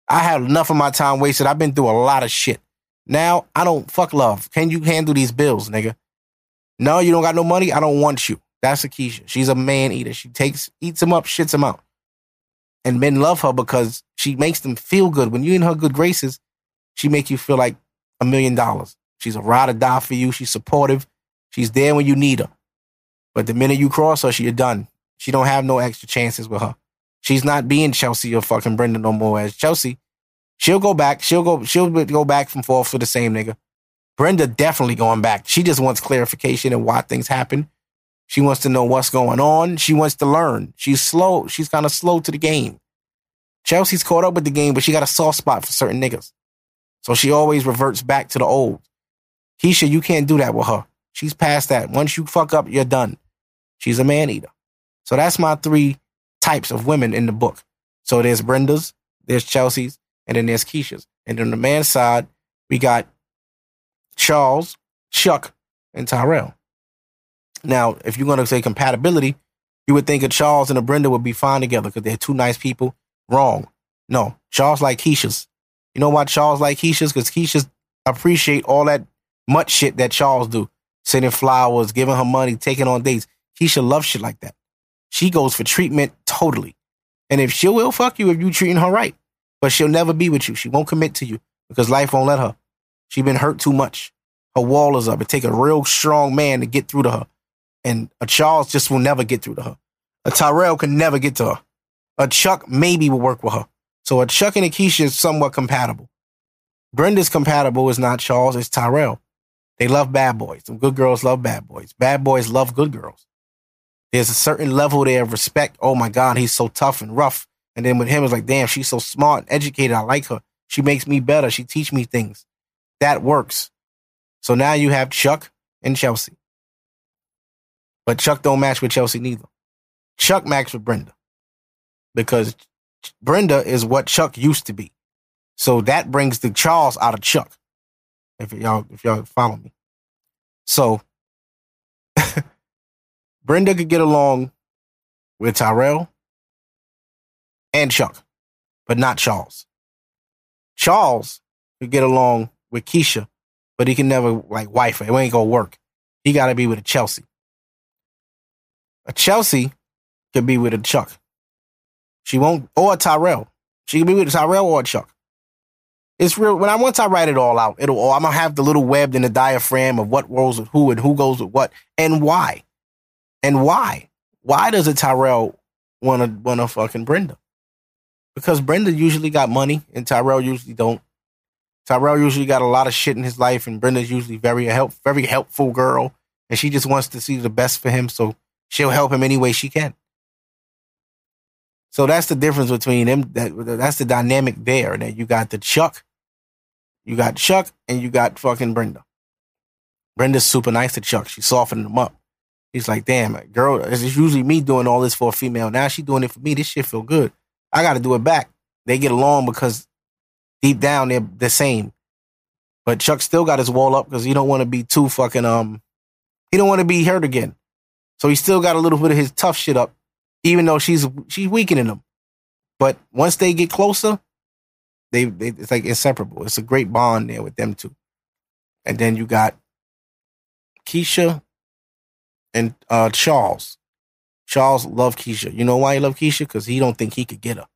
I had enough of my time wasted. I've been through a lot of shit. Now I don't fuck love. Can you handle these bills, nigga? No, you don't got no money. I don't want you. That's Akeisha. She's a man eater. She takes, eats him up, shits him out. And men love her because she makes them feel good. When you're in her good graces, she make you feel like a million dollars. She's a ride or die for you. She's supportive. She's there when you need her. But the minute you cross her, she done. She don't have no extra chances with her. She's not being Chelsea or fucking Brenda no more as Chelsea. She'll go back. She'll go. She'll go back from forth for the same nigga. Brenda definitely going back. She just wants clarification and why things happen. She wants to know what's going on. She wants to learn. She's slow. She's kind of slow to the game. Chelsea's caught up with the game, but she got a soft spot for certain niggas. So she always reverts back to the old. Keisha, you can't do that with her. She's past that. Once you fuck up, you're done. She's a man eater. So that's my three types of women in the book. So there's Brenda's, there's Chelsea's, and then there's Keisha's. And on the man's side, we got Charles, Chuck, and Tyrell. Now, if you're going to say compatibility, you would think a Charles and a Brenda would be fine together because they're two nice people. Wrong. No, Charles like Keisha's. You know why Charles like Keisha's? Because Keisha's appreciate all that much shit that Charles do. Sending flowers, giving her money, taking on dates. Keisha loves shit like that. She goes for treatment totally. And if she will fuck you if you treating her right. But she'll never be with you. She won't commit to you because life won't let her. She been hurt too much. Her wall is up. It take a real strong man to get through to her. And a Charles just will never get through to her. A Tyrell can never get to her. A Chuck maybe will work with her. So a Chuck and a Keisha is somewhat compatible. Brenda's compatible is not Charles, it's Tyrell. They love bad boys. Some good girls love bad boys. Bad boys love good girls. There's a certain level there of respect. Oh my God, he's so tough and rough. And then with him, it's like, damn, she's so smart and educated. I like her. She makes me better. She teach me things. That works. So now you have Chuck and Chelsea. But Chuck don't match with Chelsea neither. Chuck matched with Brenda. Because Brenda is what Chuck used to be. So that brings the Charles out of Chuck. If y'all if y'all follow me. So Brenda could get along with Tyrell and Chuck, but not Charles. Charles could get along with Keisha, but he can never like wife her. It ain't gonna work. He gotta be with a Chelsea. A Chelsea could be with a Chuck. She won't or a Tyrell. She could be with a Tyrell or a Chuck. It's real. When I once I write it all out, it'll. Oh, all I'm gonna have the little web in the diaphragm of what rolls with who and who goes with what and why, and why. Why does a Tyrell want to want to fucking Brenda? Because Brenda usually got money and Tyrell usually don't. Tyrell usually got a lot of shit in his life, and Brenda's usually very help, very helpful girl, and she just wants to see the best for him, so she'll help him any way she can. So that's the difference between them. That, that's the dynamic there. That you got the Chuck, you got Chuck, and you got fucking Brenda. Brenda's super nice to Chuck. She's softening him up. He's like, damn, girl, it's usually me doing all this for a female. Now she doing it for me. This shit feel good. I got to do it back. They get along because deep down they're the same. But Chuck still got his wall up because he don't want to be too fucking um. He don't want to be hurt again. So he still got a little bit of his tough shit up even though she's she's weakening him. But once they get closer, they, they it's like inseparable. It's a great bond there with them two. And then you got Keisha and uh, Charles. Charles loved Keisha. You know why he loved Keisha? Because he don't think he could get her.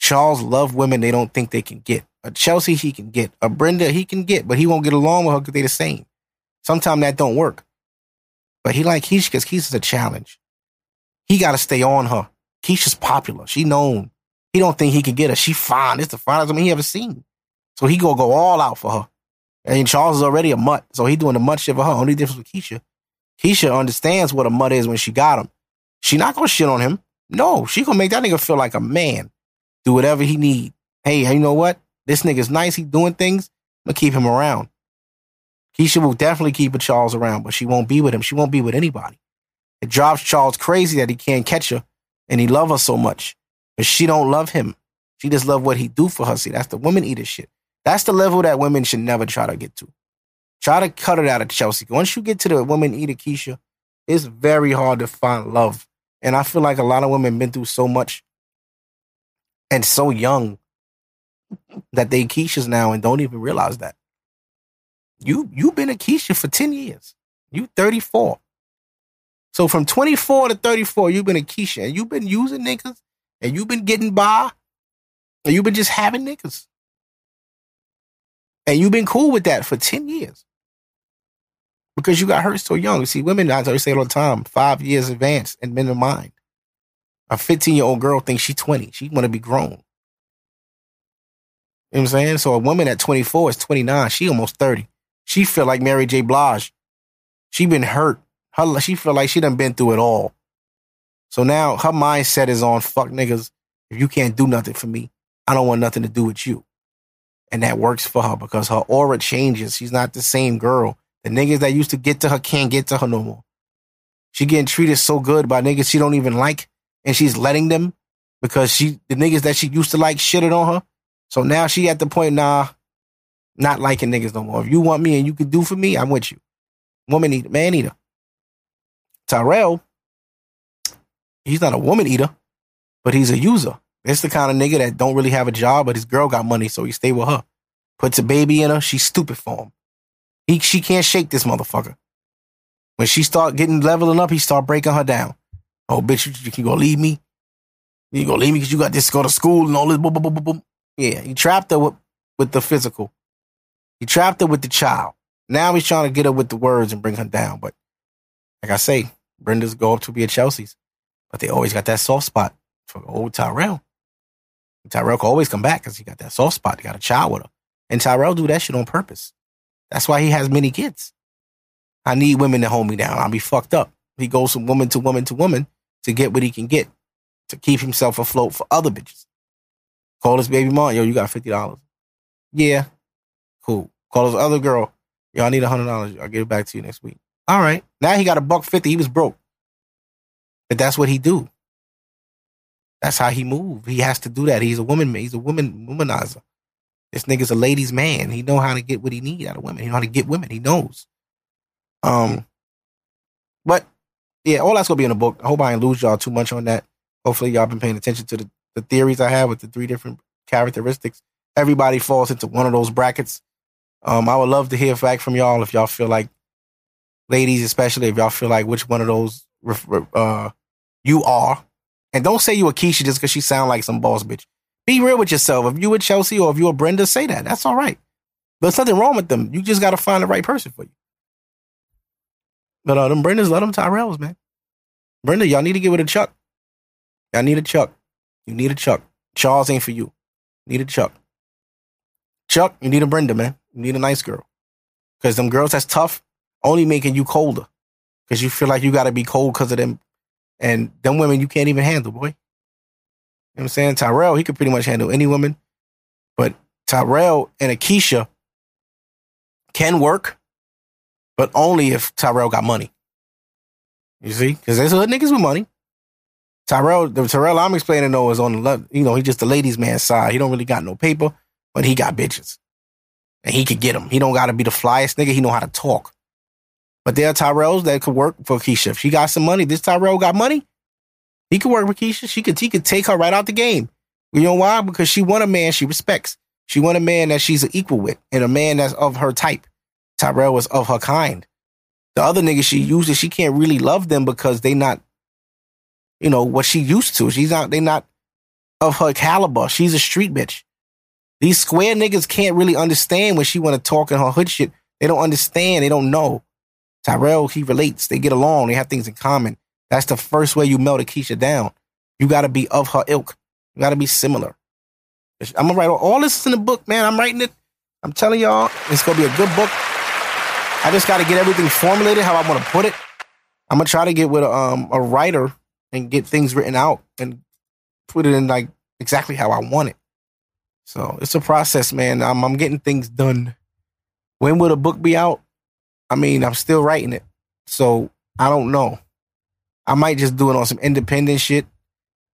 Charles loved women they don't think they can get. A Chelsea he can get. A Brenda he can get, but he won't get along with her because they the same. Sometimes that don't work. But he like Keisha because Keisha's a challenge. He got to stay on her. Keisha's popular. She known. He don't think he can get her. She fine. It's the finest woman he ever seen. So he gonna go all out for her. And Charles is already a mutt, so he doing the mutt shit for her. Only difference with Keisha, Keisha understands what a mutt is when she got him. She not gonna shit on him. No, she gonna make that nigga feel like a man. Do whatever he need. Hey, you know what? This nigga's nice. He doing things. I'm gonna keep him around. Keisha will definitely keep a Charles around, but she won't be with him. She won't be with anybody. It drives Charles crazy that he can't catch her and he love her so much. But she don't love him. She just love what he do for her. See, that's the woman eater shit. That's the level that women should never try to get to. Try to cut it out of Chelsea. Once you get to the woman eater Keisha, it's very hard to find love. And I feel like a lot of women been through so much and so young that they Keishas now and don't even realize that. You you've been a Keisha for 10 years. You 34. So from 24 to 34, you've been a Keisha and you've been using niggas and you've been getting by and you've been just having niggas. And you've been cool with that for 10 years. Because you got hurt so young. You See, women, I say all the time, five years advanced in men of mind. A 15 year old girl thinks she's 20. She want to be grown. You know what I'm saying? So a woman at 24 is 29. She almost 30. She feel like Mary J. Blige. She been hurt her, she feel like she done been through it all. So now her mindset is on fuck niggas. If you can't do nothing for me, I don't want nothing to do with you. And that works for her because her aura changes. She's not the same girl. The niggas that used to get to her can't get to her no more. She getting treated so good by niggas she don't even like, and she's letting them because she the niggas that she used to like shitted on her. So now she at the point, nah, not liking niggas no more. If you want me and you can do for me, I'm with you. Woman eater, man eater. Tyrell, he's not a woman eater, but he's a user. It's the kind of nigga that don't really have a job, but his girl got money, so he stay with her. Puts a baby in her, she's stupid for him. He she can't shake this motherfucker. When she start getting leveling up, he start breaking her down. Oh, bitch, you, you can go leave me. You gonna leave me because you got this go to school and all this. Boom, boom, boom, boom, boom. Yeah, he trapped her with, with the physical. He trapped her with the child. Now he's trying to get her with the words and bring her down. But like I say, Brenda's go up to be at Chelsea's, but they always got that soft spot for old Tyrell. Tyrell can always come back because he got that soft spot. He got a child with her. And Tyrell do that shit on purpose. That's why he has many kids. I need women to hold me down. I'll be fucked up. He goes from woman to woman to woman to get what he can get to keep himself afloat for other bitches. Call this baby mom, yo, you got fifty dollars. Yeah, cool. Call this other girl, Y'all need a hundred dollars. I'll get it back to you next week. All right. Now he got a buck fifty. He was broke. But that's what he do. That's how he move. He has to do that. He's a woman. He's a woman womanizer. This nigga's a ladies' man. He know how to get what he need out of women. He know how to get women. He knows. Um, but yeah, all that's gonna be in the book. I hope I ain't lose y'all too much on that. Hopefully, y'all been paying attention to the, the theories I have with the three different characteristics. Everybody falls into one of those brackets. Um, I would love to hear back from y'all if y'all feel like, ladies especially, if y'all feel like which one of those uh, you are. And don't say you a Keisha just because she sound like some boss bitch. Be real with yourself. If you a Chelsea or if you a Brenda, say that. That's all right. There's nothing wrong with them. You just got to find the right person for you. But uh, them Brendas, let them Tyrells, man. Brenda, y'all need to get with a Chuck. Y'all need a Chuck. You need a Chuck. Charles ain't for you. Need a Chuck. Chuck, you need a Brenda, man. You need a nice girl. Because them girls that's tough only making you colder. Because you feel like you got to be cold because of them. And them women you can't even handle, boy. You know what I'm saying? Tyrell, he could pretty much handle any woman. But Tyrell and Akeisha can work, but only if Tyrell got money. You see? Because there's hood niggas with money. Tyrell, the Tyrell I'm explaining though is on the left, you know, he's just the ladies' man side. He don't really got no paper, but he got bitches. And he could get them. He don't gotta be the flyest nigga. He know how to talk. But there are Tyrells that could work for Keisha. If she got some money, this Tyrell got money. He could work with Keisha. She could he could take her right out the game. You know why? Because she want a man she respects. She want a man that she's an equal with, and a man that's of her type. Tyrell was of her kind. The other niggas she uses, she can't really love them because they not, you know, what she used to. She's not, they not of her caliber. She's a street bitch. These square niggas can't really understand when she want to talk in her hood shit. They don't understand. They don't know. Tyrell, he relates. They get along. They have things in common. That's the first way you melt a Keisha down. You got to be of her ilk. You got to be similar. I'm gonna write all, this is in the book, man. I'm writing it. I'm telling y'all, it's gonna be a good book. I just got to get everything formulated how I want to put it. I'm gonna try to get with a, um, a writer and get things written out and put it in like exactly how I want it. So it's a process, man. I'm, I'm getting things done. When will the book be out? I mean, I'm still writing it, so I don't know. I might just do it on some independent shit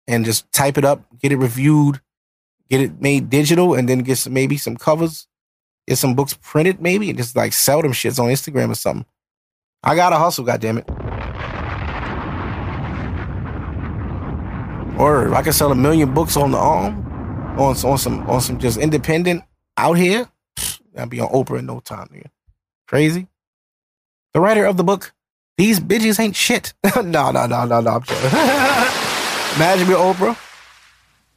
and just type it up, get it reviewed, get it made digital, and then get some maybe some covers, get some books printed, maybe, and just like sell them shits on Instagram or something. I gotta hustle, goddammit. Or I can sell a million books on the arm, on on some on some just independent out here. I'll be on Oprah in no time, nigga. Crazy. The writer of the book, these bitches ain't shit. no, no, no, no, no. I'm joking. Imagine me, Oprah.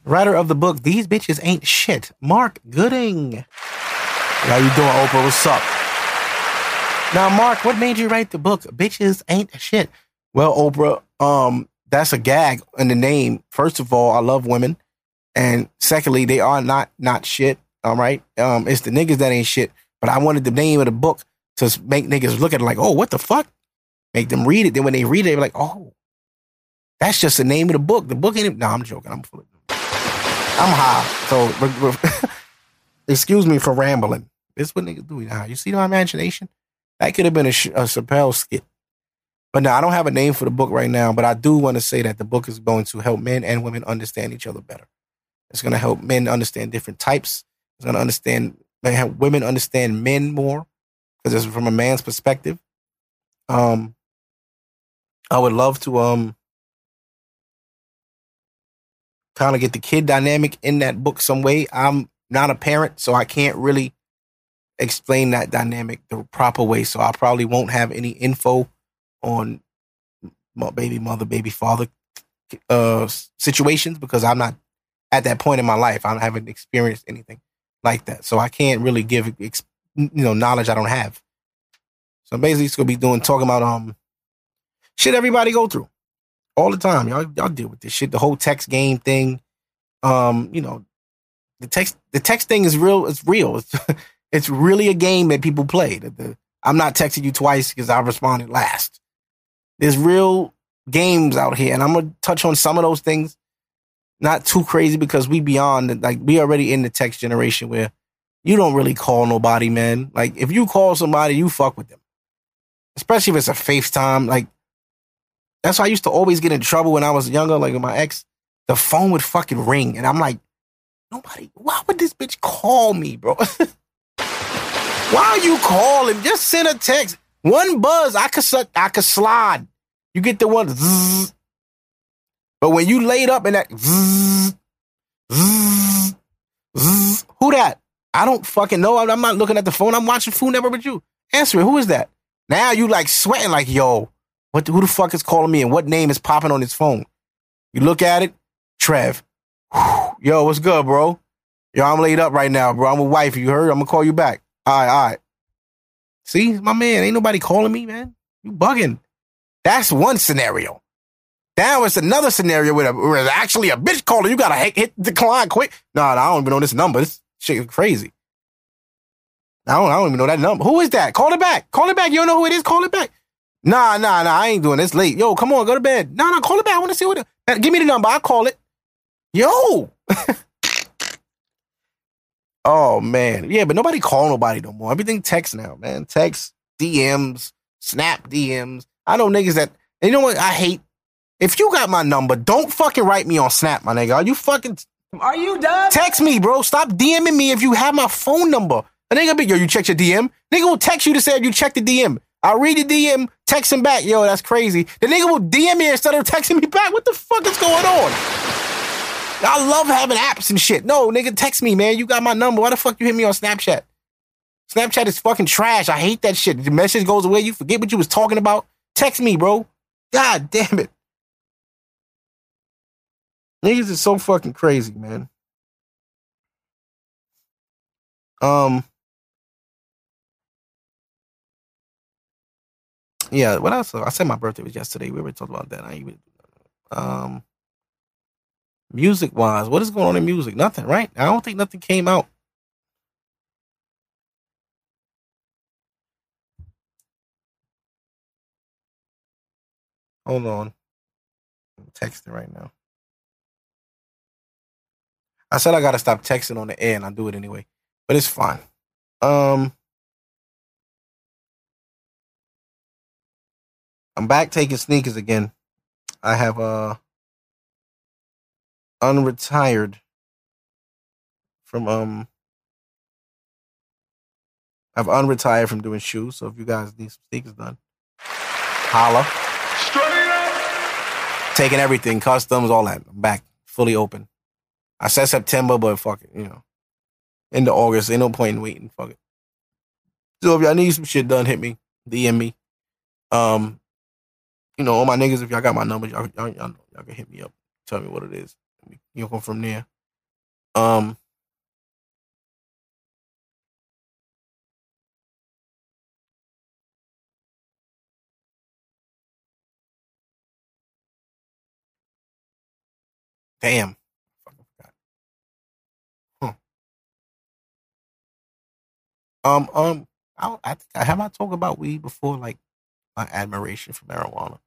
Writer of the book, these bitches ain't shit. Mark Gooding. How you doing, Oprah? What's up? Now, Mark, what made you write the book? Bitches ain't shit. Well, Oprah, um, that's a gag in the name. First of all, I love women, and secondly, they are not not shit. All right, um, it's the niggas that ain't shit. But I wanted the name of the book to make niggas look at it like, oh, what the fuck? Make them read it. Then when they read it, they're like, oh, that's just the name of the book. The book ain't. No, I'm joking. I'm full of. I'm high, so excuse me for rambling. This is what niggas do now. You see my imagination? That could have been a, a Chappelle skit. But no, I don't have a name for the book right now. But I do want to say that the book is going to help men and women understand each other better. It's going to help men understand different types. It's going to understand help women understand men more because it's from a man's perspective. Um, I would love to um kind of get the kid dynamic in that book some way. I'm not a parent, so I can't really explain that dynamic the proper way. So I probably won't have any info on baby mother, baby father uh, situations because I'm not at that point in my life. I haven't experienced anything like that, so I can't really give you know knowledge I don't have. So basically, it's gonna be doing talking about um shit everybody go through all the time. Y'all y'all deal with this shit. The whole text game thing. Um, you know, the text the text thing is real. It's real. It's it's really a game that people play. The, the, I'm not texting you twice because I responded last. There's real games out here, and I'm gonna touch on some of those things. Not too crazy because we beyond like we already in the text generation where you don't really call nobody, man. Like if you call somebody, you fuck with them. Especially if it's a FaceTime. Like that's why I used to always get in trouble when I was younger, like with my ex. The phone would fucking ring, and I'm like, Nobody. Why would this bitch call me, bro? why are you calling? Just send a text. One buzz, I could suck, I could slide. You get the one zzz. But when you laid up in that zzz, zzz, zzz, who that? I don't fucking know. I'm not looking at the phone. I'm watching Food Network with you. Answer it. Who is that? Now you like sweating like, yo, what? Who the fuck is calling me and what name is popping on his phone? You look at it, Trev. Yo, what's good, bro? Yo, I'm laid up right now, bro. I'm with wife. You heard? I'm gonna call you back. All right, all right. See, my man, ain't nobody calling me, man. You bugging. That's one scenario. Now it's another scenario where, where it's actually a bitch caller. You gotta hit, hit decline quick. Nah, nah, I don't even know this number. This shit is crazy. I don't, I don't even know that number. Who is that? Call it back. Call it back. You don't know who it is? Call it back. Nah, nah, nah. I ain't doing this late. Yo, come on, go to bed. Nah, nah, call it back. I want to see what. It, give me the number. I'll call it. Yo. oh man, yeah, but nobody call nobody no more. Everything text now, man. Text, DMs, Snap DMs. I know niggas that. You know what? I hate. If you got my number, don't fucking write me on Snap, my nigga. Are you fucking Are you done? text me, bro? Stop DMing me if you have my phone number. A nigga be, yo, you checked your DM? Nigga will text you to say if you checked the DM. I'll read the DM, text him back. Yo, that's crazy. The nigga will DM me instead of texting me back. What the fuck is going on? I love having apps and shit. No, nigga, text me, man. You got my number. Why the fuck you hit me on Snapchat? Snapchat is fucking trash. I hate that shit. The message goes away. You forget what you was talking about. Text me, bro. God damn it. Niggas is so fucking crazy, man. Um. Yeah, what else? I said my birthday was yesterday. We already talked about that. I even um music wise, what is going on in music? Nothing, right? I don't think nothing came out. Hold on. I'm texting right now. I said I gotta stop texting on the air and I do it anyway. But it's fine. Um I'm back taking sneakers again. I have uh unretired from um I've unretired from doing shoes, so if you guys need some sneakers done, holla. Straight up. Taking everything, customs, all that. I'm back, fully open. I said September, but fuck it, you know. Into August, ain't no point in waiting. Fuck it. So if y'all need some shit done, hit me, DM me. Um, you know, all my niggas, if y'all got my number, y'all, y'all, y'all, know, y'all can hit me up, tell me what it is. You'll go from there. Um, damn. Um, um, I, I think I have I talked about weed before, like my admiration for marijuana.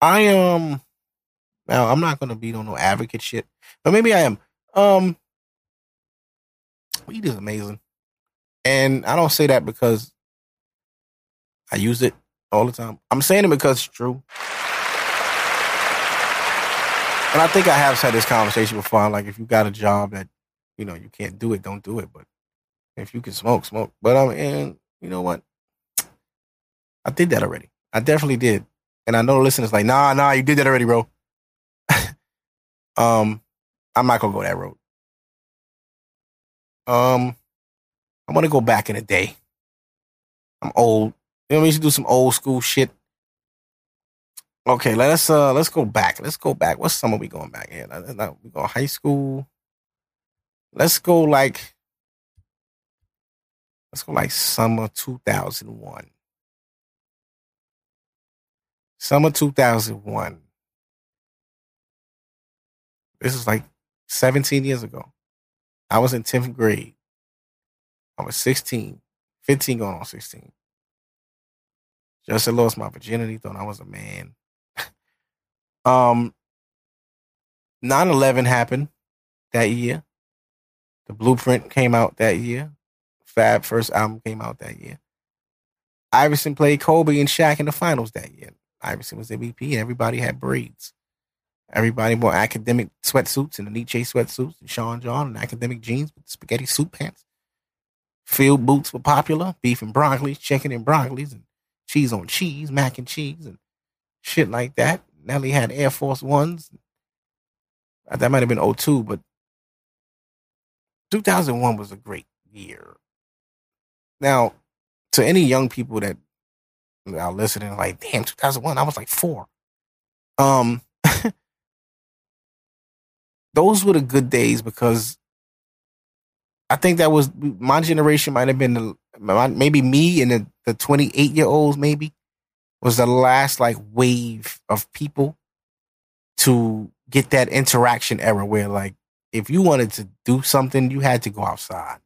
I um now I'm not gonna be on no advocate shit, but maybe I am. Um weed is amazing. And I don't say that because I use it all the time. I'm saying it because it's true. And I think I have had this conversation before. Like if you got a job that, you know, you can't do it, don't do it. But if you can smoke, smoke. But um and you know what? I did that already. I definitely did. And I know the listeners like, nah, nah, you did that already, bro. um, I'm not gonna go that road. Um, I want to go back in the day. I'm old. You know, we used to do some old school shit. Okay, let's uh let's go back. Let's go back. What summer we going back in? Uh, We go high school. Let's go like let's go like summer 2001. Summer 2001. This is like 17 years ago. I was in 10th grade. I was 16, 15 going on 16. Just had lost my virginity, thought I was a man. um 9-11 happened that year. The blueprint came out that year. Fab first album came out that year. Iverson played Kobe and Shaq in the finals that year. Iverson was MVP and everybody had braids. Everybody wore Akademiks sweatsuits and the Nietzsche sweatsuits and Sean John and Akademiks jeans with spaghetti suit pants. Field boots were popular, beef and broccoli, chicken and broccolis, and cheese on cheese, mac and cheese, and shit like that. Nelly had Air Force Ones. That might have been 02, but 2001 was a great year. Now, to any young people that are listening, like, damn, 2001, I was like four. Um, those were the good days because I think that was my generation might have been the maybe me and the, the 28 year olds maybe was the last like wave of people to get that interaction era where like if you wanted to do something you had to go outside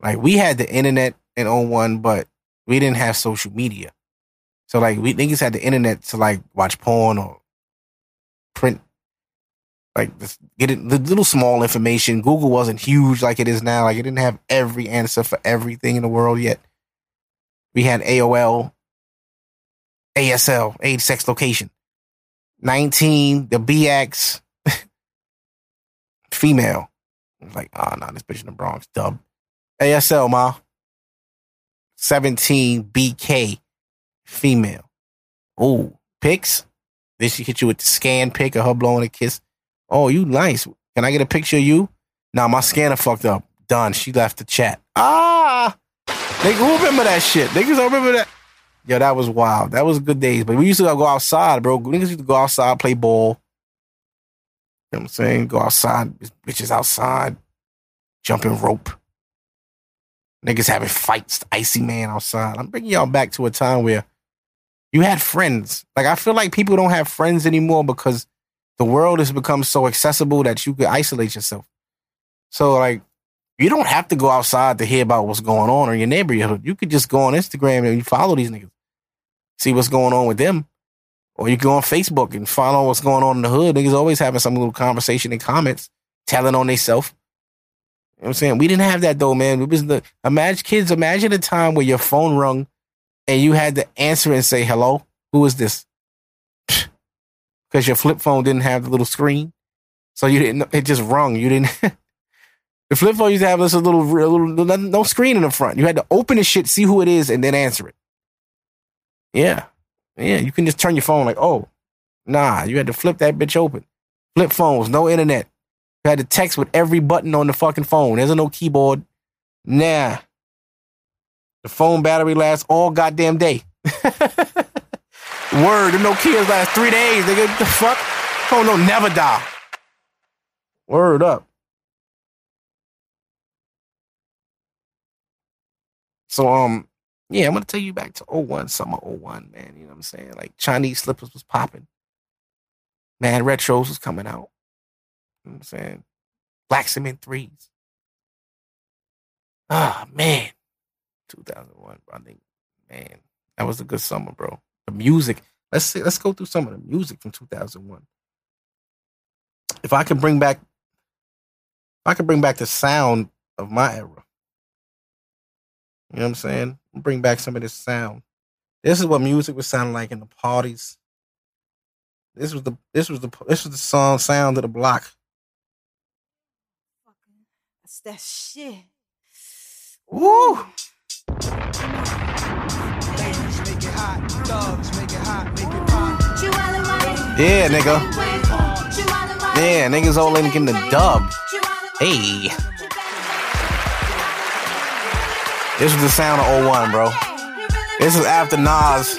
like we had the internet in 01 but we didn't have social media so like we niggas had the internet to like watch porn or print like get it, the little small information. Google wasn't huge like it is now. Like it didn't have every answer for everything in the world yet. We had AOL, ASL, age, sex, location. 19, the BX, female. I was like, oh, no, this bitch in the Bronx, dub. ASL, ma. 17, BK, female. Oh, pics. Then she hit you with the scan pic of her blowing a kiss. Oh, you nice. Can I get a picture of you? Nah, my scanner fucked up. Done. She left the chat. Ah, nigga, who remember that shit? Niggas don't remember that. Yo, that was wild. That was good days. But we used to go outside, bro. Niggas used to go outside, play ball. You know what I'm saying? Go outside, bitches outside, jumping rope. Niggas having fights, icy man outside. I'm bringing y'all back to a time where you had friends. Like I feel like people don't have friends anymore because the world has become so accessible that you could isolate yourself. So like you don't have to go outside to hear about what's going on in your neighborhood. You could just go on Instagram and you follow these niggas. See what's going on with them. Or you can go on Facebook and follow what's going on in the hood. Niggas always having some little conversation in comments, telling on themselves. You know what I'm saying? We didn't have that though, man. It was the imagine kids, imagine a time where your phone rung and you had to answer and say, Hello, who is this? Because your flip phone didn't have the little screen. So you didn't it just rung. You didn't the flip phone used to have this little, little no screen in the front. You had to open the shit, see who it is, and then answer it. Yeah. Yeah. You can just turn your phone like, oh, nah, you had to flip that bitch open. Flip phones, no internet. You had to text with every button on the fucking phone. There's no keyboard. Nah. The phone battery lasts all goddamn day. Word, the Nokia's last three days. They get the fuck? Phone don't never die. Word up. So um, yeah, I'm gonna take you back to 01, summer 01, man. You know what I'm saying? Like Chinese slippers was popping. Man, retros was coming out. You know what I'm saying? Black cement threes. Ah, man. 2001, bro. I think, man, that was a good summer, bro. The music. Let's see, let's go through some of the music from 2001. If I could bring back, I could bring back the sound of my era. You know what I'm saying? Bring back some of this sound. This is what music was sounding like in the parties. This was the this was the this was the song sound of the block. That's that shit. Woo! Yeah, nigga. Yeah, niggas all in getting the dub. Hey. This was the sound of 01, bro. This is after Nas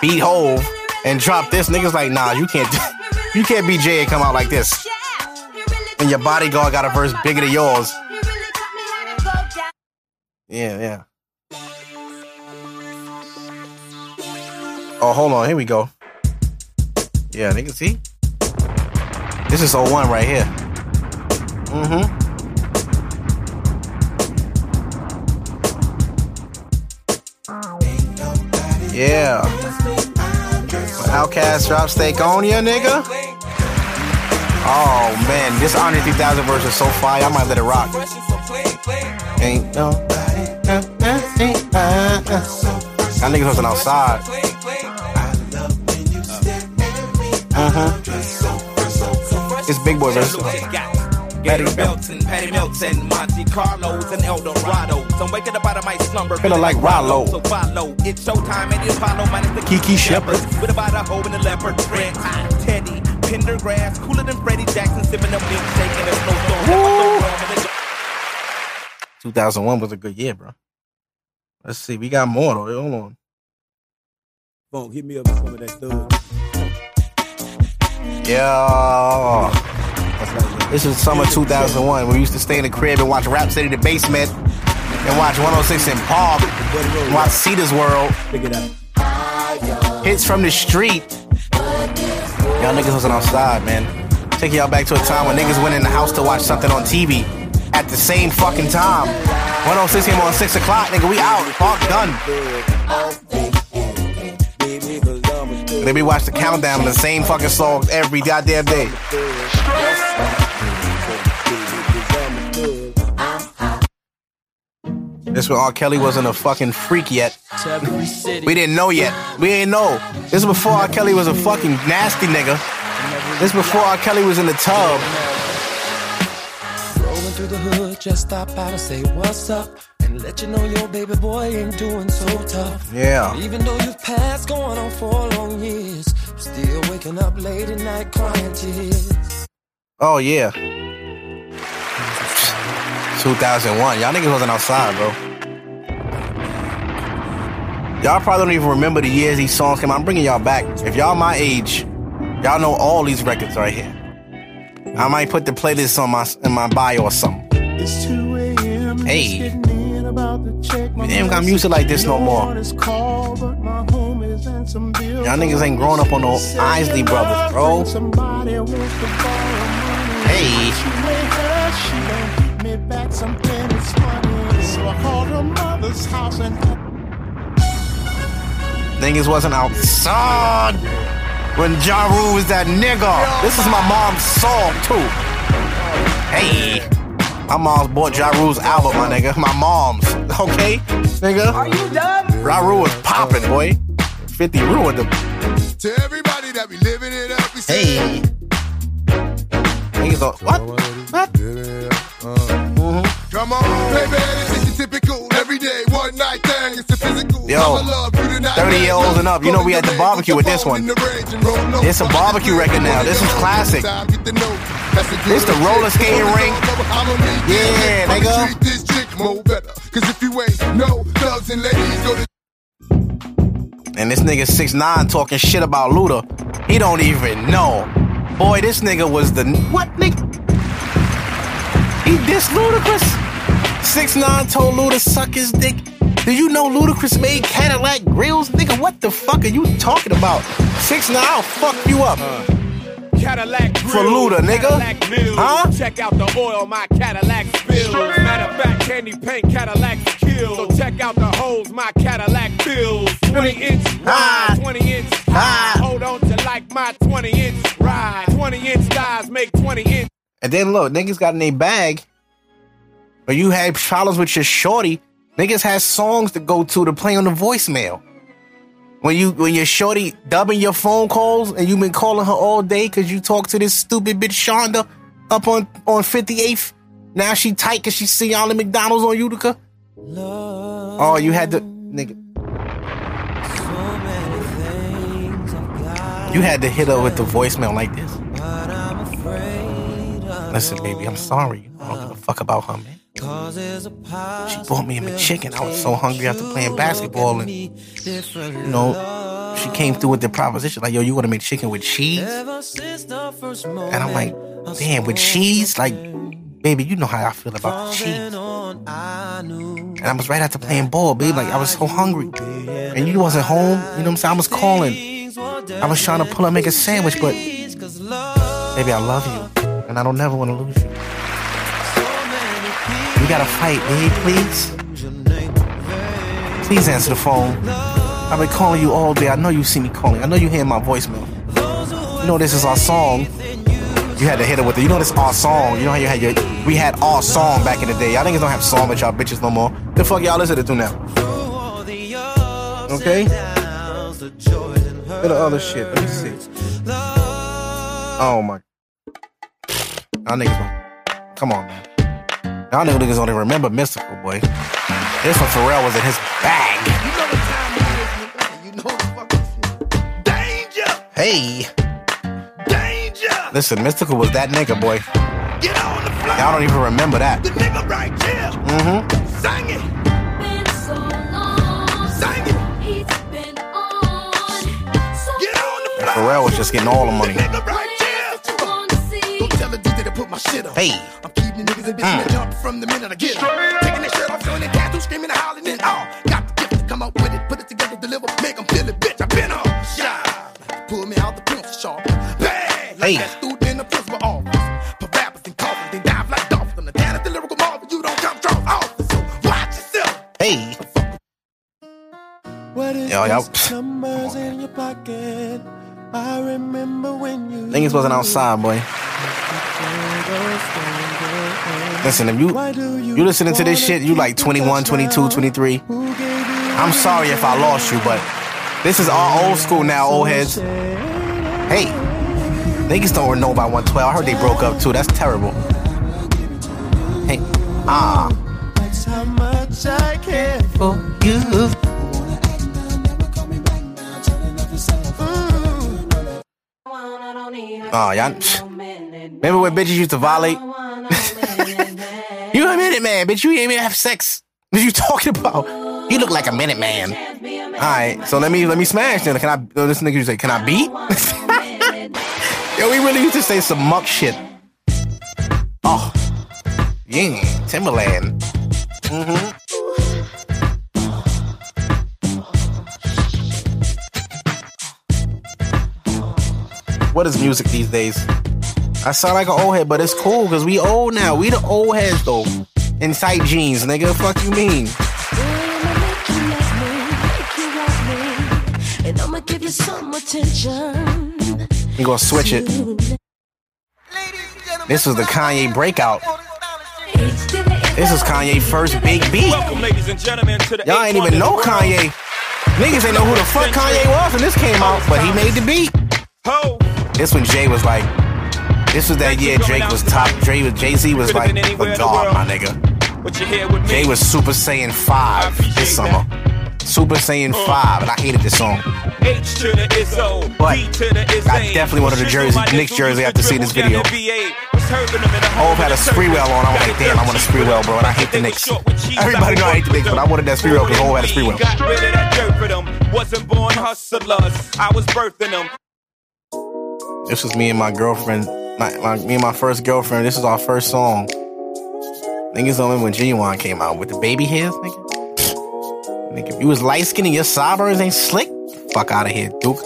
beat Hove and dropped this. Niggas like, nah, you can't you can't be Jay and come out like this. And your bodyguard got a verse bigger than yours. Yeah, yeah. Oh, hold on. Here we go. Yeah, nigga, see? This is 01 right here. Mm-hmm. Yeah. OutKast drop Stankonia, nigga. Oh man, this Andre 3000 verse is so fire. I might let it rock. Ain't nobody. Uh, uh, that uh, niggas wasn't outside. Uh huh. It's Big Boi verse. Patty Melton, Patty Melton, Monte Carlos, and El Dorado. So I'm waking up out of my slumber, Feeling like Rollo. So follow, it's showtime at the Apollo minus the Kiki Shepard. With about a hoe and a leopard print. Teddy, Pendergrass, cooler than Freddie Jackson, sipping a milkshake in a snowstorm. 2001 was a good year, bro. Let's see. We got more though. Hold on. Funk, hit me up with some of that thug. Yeah. This is summer 2001. We used to stay in the crib and watch Rap City the Basement and watch 106 in and watch Cedar's World. Hits from the street. Y'all niggas wasn't outside, man. Take y'all back to a time when niggas went in the house to watch something on TV at the same fucking time. 106 came on 6 o'clock, nigga. We out. Park done. Then we watch the countdown of the same fucking songs every goddamn day. This when R. Kelly wasn't a fucking freak yet. We didn't know yet. We didn't know. This is before R. Kelly was a fucking nasty nigga. This before R. Kelly was in the tub. Rolling through the hood, just stop out and say what's up. And let you know your baby boy ain't doing so tough. Yeah. Even though you've passed going on for long years, still waking up late at night crying tears. Oh yeah. 2001. Y'all niggas wasn't outside, bro. Y'all probably don't even remember the years these songs came out. I'm bringing y'all back. If y'all my age, y'all know all these records right here. I might put the playlist on my in my bio or something. It's 2 a.m. Hey. About to check my We ain't got music like this no more. Call, but my homies and some bills Y'all niggas ain't growing up on no Isley Brothers, bro. Somebody wants to borrow money. Hey. She made her, she don't me back something funny. So I called her mother's house and Niggas wasn't outside when Ja Rule was that nigga. This is my mom's song too. Hey, my mom's bought Ja Rule's album, my nigga. My mom's, okay, nigga. Are you done? Ja Rule was popping, boy. 50 ruined him. To everybody that be living it up, we say, Hey. Niggas don't, what? What? Uh. Mm-hmm. Come on, baby, this is your typical everyday one night thing. It's a physical. Yo, I'ma love 30 year olds and up. You know we at the barbecue with this one. It's a barbecue record now. This is classic. This the roller skating rink. Yeah, nigga. Treat this chick more better. Cause if you ain't no thugs and ladies, go to And this nigga 6 9 talking shit about Luda. He don't even know. Boy, this nigga was the what nigga? He this Ludacris. 6 9 told Luda suck his dick. Do you know Ludacris made Cadillac grills? Nigga, what the fuck are you talking about? 6 9 I'll fuck you up. Uh, Cadillac For Luda, nigga. Cadillac mills. Huh? Check out the oil my Cadillac spills. Matter of fact, candy paint Cadillac kills. So check out the holes my Cadillac fills. 20 inch ride, 20 inch high. Hold on to like my 20 inch ride. 20 inch thighs make 20 inch. And then look, niggas got in a bag. Or you had problems with your shorty. Niggas had songs to go to to play on the voicemail. When you when your shorty dubbing your phone calls and you've been calling her all day because you talk to this stupid bitch Shonda up on on 58th. Now she tight cause she see y'all at McDonald's on Utica. Oh, you had to nigga. You had to hit her with the voicemail like this. Listen, baby, I'm sorry. I don't give a fuck about her, man. She bought me a McChicken. I was so hungry after playing basketball, and you know, she came through with the proposition like, "Yo, you want to make chicken with cheese?" And I'm like, "Damn, with cheese? Like, baby, you know how I feel about the cheese." And I was right after playing ball, baby. Like, I was so hungry, and you wasn't home. You know what I'm saying? I was calling. I was trying to pull up, make a sandwich, but baby, I love you, and I don't never want to lose you. We gotta fight, babe, please. Please answer the phone. I've been calling you all day. I know you see me calling. I know you hear my voicemail. You know this is our song. You had to hit it with it. You know this our song. You know how you had your we had our song back in the day. Y'all niggas don't have song with y'all bitches no more. The fuck y'all listening to now? Okay? At the other shit. Let me see. Oh my Y'all niggas. Come on, man. Y'all niggas don't even remember Mystikal, boy. This one Pharrell was in his bag. You know what time it is, nigga. You know what fucking Danger! Hey. Danger! Listen, Mystikal was that nigga, boy. Get on the floor! Y'all don't even remember that. The nigga right here! Mm-hmm. Sing it! Sing it! Get on the floor! Pharrell was just getting all the money. Nigga right here! Don't tell the DJ to put my shit on. Hey. I'm keeping the niggas and bitches mm. jump from the minute I get it. Taking their shirt off, showing their tattoos, screaming and howling and all. Got the gift to come up with it, put it together, deliver, make them feel it, bitch. I been on. Shine. Pull me out the pencil sharp. Bang! Like Hey. that student in the principal office. Put rappers and coffins, they dive like dolphins. I'm the talented lyrical marvel, you don't come drunk office. So watch yourself. Hey. What is Yo, yo. numbers in your pocket? I remember when you Niggas wasn't outside, boy. Listen, if you you listening to this shit, you like 21, 22, 23. I'm sorry if I lost you, but this is all old school now, old heads. Hey, niggas don't know about 112. I heard they broke up too. That's terrible. Hey, ah. That's how much I care for you. Oh, y'all. Remember when bitches used to violate? you a minute man, bitch. You ain't even have sex. What you talking about? You look like a minute man. All right, so let me let me smash then. Can I? This nigga say, "Can I beat?" Yo, we really used to say some muck shit. Oh, yeah, Timbaland. Mm-hmm. What is music these days? I sound like an old head, but it's cool because we old now. We the old heads though. In tight jeans, nigga. Fuck you mean? And I'ma give you some attention. You gonna switch it? This was the Kanye breakout. This is Kanye first big beat. Welcome, ladies and gentlemen, to the Y'all ain't even know Kanye. Niggas ain't know who the fuck Kanye was when this came out, but he made the beat. Ho! This when Jay was like, this was that year Drake was top. Dre was Jay Z was like a god, my nigga. But you're here with me. Jay was Super Saiyan 5 this summer. Super Saiyan uh. 5, and I hated this song. H to the Izzo, But D to the Izzy. I definitely wanted a jersey, Knicks jersey after seeing this video. Hove had a Sprewell on. I was like, damn, I want a Sprewell, bro, and I hate the Knicks. Everybody know I hate the Knicks, but I wanted that Sprewell because Hove had a Sprewell. Got rid of that dirt for them. Wasn't born hustlers. I was birthing them. This was me and my girlfriend, my, my, me and my first girlfriend. This is our first song. Niggas remember when Ginuwine came out with the baby hairs, nigga. Nigga, if you was light skinned and your sideburns ain't slick, fuck out of here, Duke.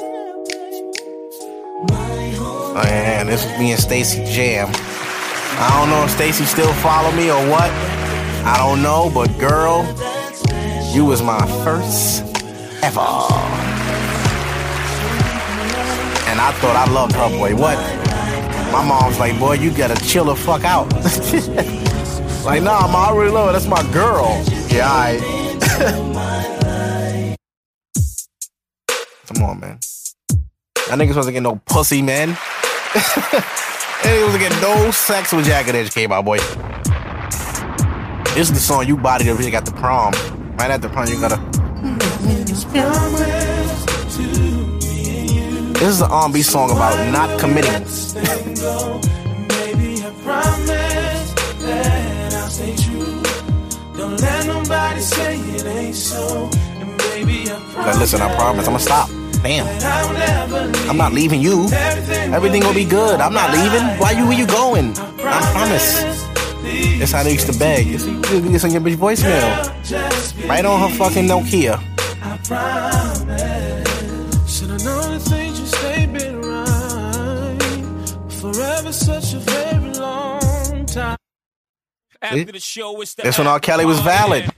Oh, yeah, this was me and Stacy Jam. I don't know if Stacy still follow me or what. I don't know, but girl, you was my first ever. And I thought I loved her, boy. What? My mom's like, boy, you gotta chill the fuck out. like, nah, ma, I really love her. That's my girl. Yeah, I. Come on, man. That niggas wasn't get no pussy, man. that niggas wasn't getting no sex when Jagged Edge came out, boy. This is the song you bodied up here got the prom. Right at the prom, you gotta. This is an R&B song about not committing. Baby, I promise that I'll stay true. Don't let nobody say it ain't so. And baby, I But listen, I promise, I'm gonna stop. Damn. I'll never leave. I'm not leaving you. Everything gonna be good. I'm not leaving. Why you where you going? I promise. That's how they used to beg. You you get on your bitch voicemail. Right on her fucking Nokia. I promise. Right. Forever such a very long time. See? That's when R. Kelly was valid.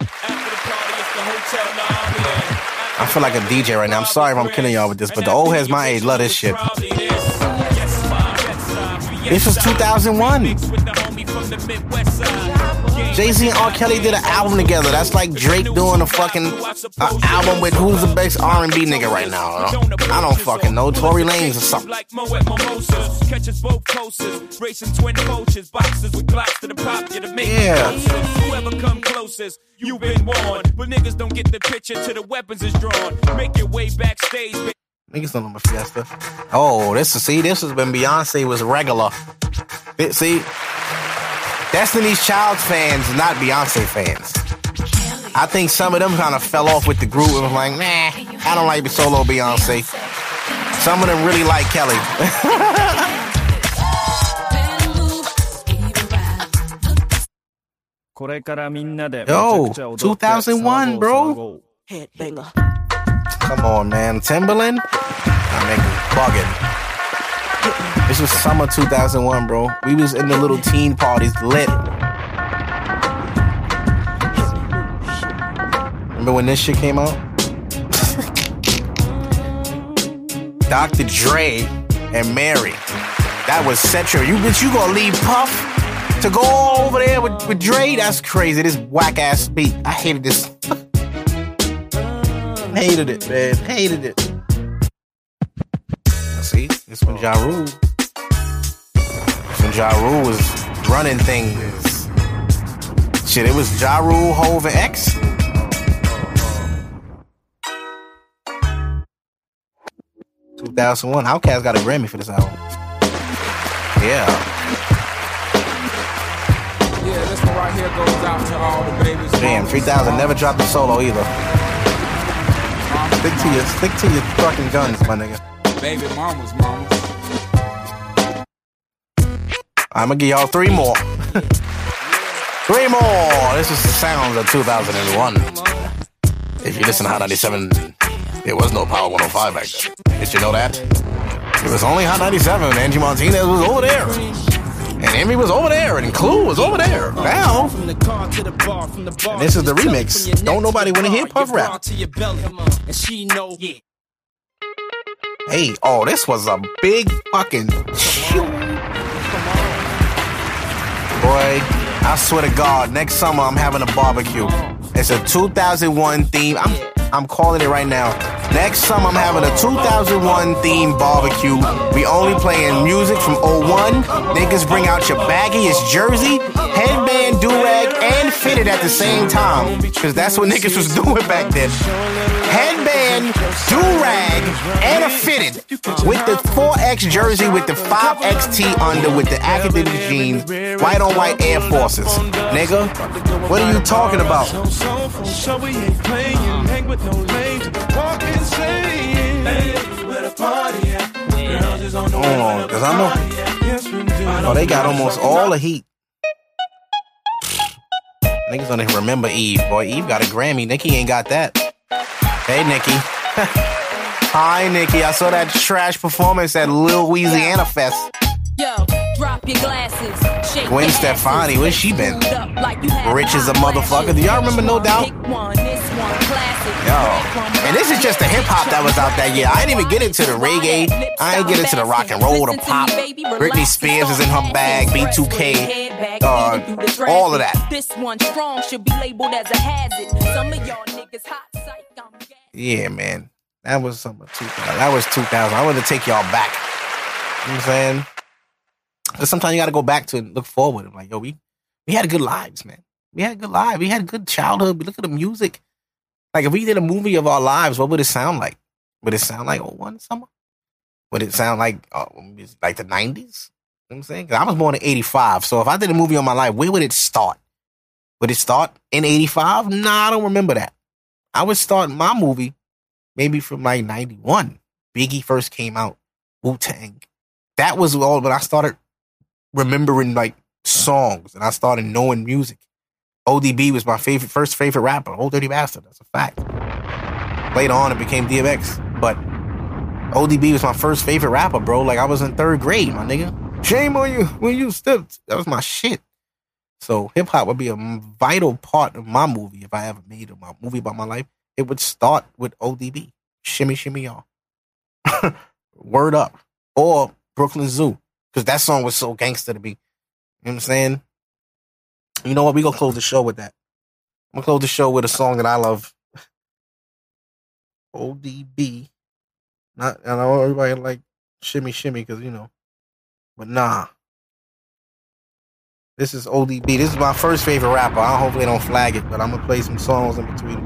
I feel like a DJ right now. I'm sorry if I'm killing y'all with this, but the old heads my age love this shit. This was 2001. Jay Z and R. Kelly did an album together. That's like Drake doing a fucking uh, album with who's the best R and B nigga right now. I don't, I don't fucking know. Tory Lanez or something. Like Mimosas, catches both coasters, racing twin poachers, boxes with glocks to the pop, you to make Yeah. Whoever come closest, You've been warned. But niggas don't get the picture till the weapons is drawn. Make your way backstage, Niggas don't know my Fiesta. Oh, this is see, this has been Beyonce was regular. See, Destiny's Child fans, not Beyonce fans. I think some of them kind of fell off with the group and was like, nah, I don't like the solo Beyonce. Some of them really like Kelly. Yo, 2001, bro. Come on, man. Timbaland? I'm making bugging. This was summer 2001, bro. We was in the little teen parties lit. Remember when this shit came out? Dr. Dre and Mary. That was Cetra. You bitch, you gonna leave Puff to go over there with, with Dre? That's crazy. This whack ass beat. I hated this. Hated it, man. Hated it. See, this when Ja Rule. When Ja Rule was running things. Shit, it was Ja Rule, Hove, and X. Two thousand one. Outkast got a Grammy for this album. Yeah. Yeah, this one right here goes out to all the babies. Damn, 3000 never dropped a solo either. Stick to your stick to your fucking guns, my nigga. Baby mamas, mamas. I'm gonna give y'all three more. three more. This is the sounds of 2001. If you listen to Hot 97, there was no Power 105 back then. Did you know that? It was only Hot 97. Angie Martinez was over there. And Envy was over there. And Clue was over there. Now, this is the remix. Don't nobody want to hear Puff rap. Hey, oh, this was a big fucking. Boy, I swear to God, next summer I'm having a barbecue. It's a 2001 theme. I'm I'm calling it right now. Next summer I'm having a 2001 theme barbecue. We only playing music from 01. Niggas bring out your baggiest jersey, headband, do-rag, and fitted at the same time. Cause that's what niggas was doing back then. Headband, do-rag, and a fitted with the 4X jersey with the 5XT under with the academic jeans, white on white Air Forces. Nigga, what are you talking about? Hold on, cause I know. Oh, they got almost all the heat. Niggas don't even remember Eve, boy. Eve got a Grammy. Nikki ain't got that. Hey, Nikki. Hi, Nikki. I saw that trash performance at Lil Louisiana Fest. Yo, drop your glasses. Shake Gwen Stefani, where's she been? like Rich as a motherfucker. Do y'all remember No Doubt? One, one. Yo, and this is just the hip hop that was out that year. I didn't even get into the reggae. I ain't get into the rock and roll, the pop. Britney Spears is in her bag, B2K, uh, all of that. This one strong should be labeled as a hazard. Some of y'all niggas hot psych. I'm Yeah, man. That was summer 2000. That was 2000. I want to take y'all back. You know what I'm saying? Because sometimes you got to go back to it and look forward. I'm like, yo, we, we had good lives, man. We had good lives. We had good childhood. We look at the music. Like, if we did a movie of our lives, what would it sound like? Would it sound like 01 summer? Would it sound like uh, like the 90s? I'm saying? I was born in 85. So if I did a movie on my life, where would it start? Would it start in 85? Nah, I don't remember that. I would start my movie maybe from like 91. Biggie first came out, Wu Tang. That was all when I started remembering like songs and I started knowing music. ODB was my favorite, first favorite rapper, Old Dirty Bastard. That's a fact. Later on, it became DMX, but ODB was my first favorite rapper, bro. Like I was in third grade, my nigga. Shame on you when you stepped. That was my shit. So hip hop would be a vital part of my movie if I ever made a movie about my life. It would start with ODB, shimmy shimmy y'all, word up, or Brooklyn Zoo, because that song was so gangster to me. You know what I'm saying? You know what? We gonna close the show with that. I'm gonna close the show with a song that I love. ODB. Not I know everybody like shimmy shimmy because you know, but nah. This is ODB. This is my first favorite rapper. I hopefully don't flag it, but I'm gonna play some songs in between.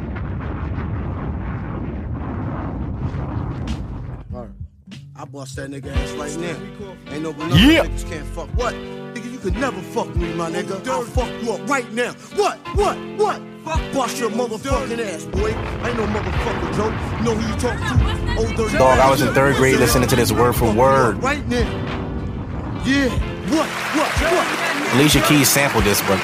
I bust that nigga ass right now. Ain't no no Yeah. niggas can't fuck. What? Nigga, you can never fuck me, my nigga. I'll fuck you up right now. What? What? What? Fuck bust your motherfucking ass, boy. Ain't no motherfucking joke. You know who you talk to? Old dirty Dog, I was in third grade listening to this word for word. Right now. Yeah. What? What? What? Alicia Keys sampled this, but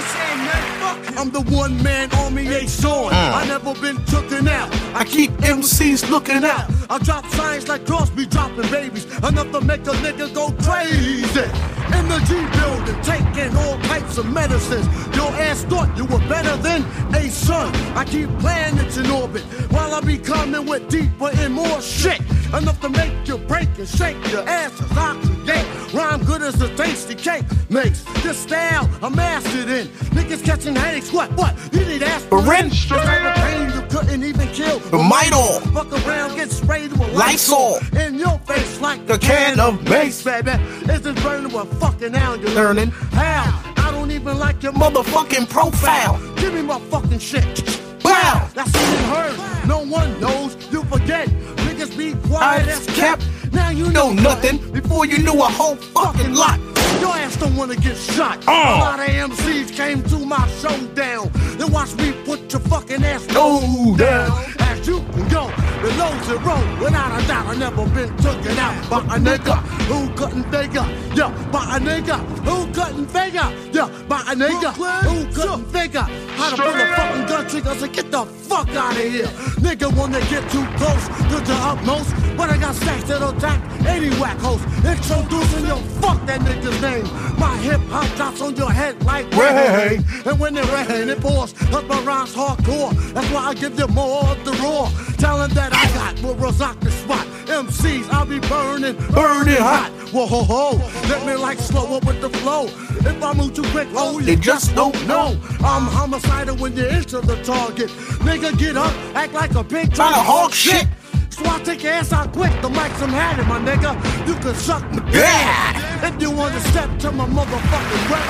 I'm the one man army ain't showing. Mm. I never been tooken out. I keep MCs looking out. I drop signs like Crosby dropping babies. Enough to make a nigga go crazy. In the G building, taking all types of medicines. Your ass thought you were better than a son. I keep planets in orbit while I be coming with deeper and more shit. Enough to make you break and shake your asses oxygen. Rhyme good as a tasty cake makes. This style I mastered in. Niggas catching headaches. What? What? You need aspirin? The kind of pain you couldn't even kill. The Midol. Fuck around, get sprayed with Lysol. in your face like A can of mace, baby. Is it burning what fucking now you're Learning. How? I don't even like your Motherfucking profile. Give me my fucking shit. Wow, that's what you heard. No one knows. You forget. Niggas be quiet as kept. Now you know nothing before you knew a whole fucking lot. Your ass don't wanna get shot. Uh. A lot of MCs came to my showdown. Then watch me put your fucking ass low down. As you can go below zero. Without a doubt, I never been taken out by a nigga who couldn't figure. Yeah, by a nigga who couldn't figure. Yeah, by a nigga who couldn't figure how to pull a fucking gun trigger. So get the fuck out of here. Nigga wanna get too close to the utmost. But I got stacks that'll attack any whack host. Introducing your fuck that nigga's name. My hip hop drops on your head like rain. And when it rain, it pours. Cause my rhymes hardcore. That's why I give you more of the raw. Talent that I got will rock the spot. MCs, I'll be burning, burning hot. Whoa, ho, ho. Let me like slow up with the flow. If I move too quick, oh, you They just don't know. I'm homicidal when you enter the target. Nigga, get up, act like a pig trying to hog shit. So I take your ass out quick, the mic's I'm having, my nigga. You can suck my Yeah. If you wanna step to my motherfucking rap.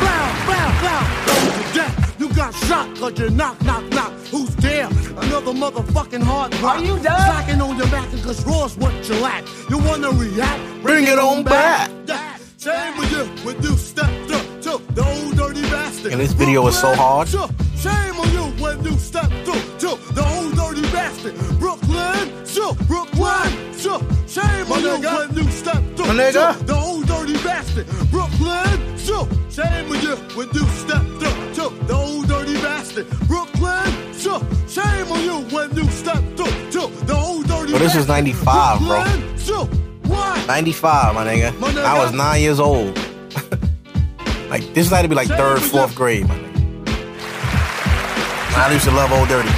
Bow, bow, bow, go to death. You got shot cause you knock, knock, knock. Who's there? Another motherfucking hard rock. Are you done? Slacking on your back cause raw's what you lack. You wanna react? Bring it on back. Yeah. Shame with you when you stepped up to the old dirty bastard. And this video is so hard. Shame on you when you stepped up to the old dirty bastard. Brooklyn, sure. Brooklyn, sure. Shame on you when you stepped up to the old dirty bastard. Brooklyn, sure. Shame on you when you stepped up to the old dirty bastard. Brooklyn, sure. Shame on you when you stepped up to the old dirty But this was 95, bro. Brooklyn, sure. What? 95, my nigga. My nigga. I was nine years old. like this had to be like third, fourth grade, my nigga. I used to love Old Dirty.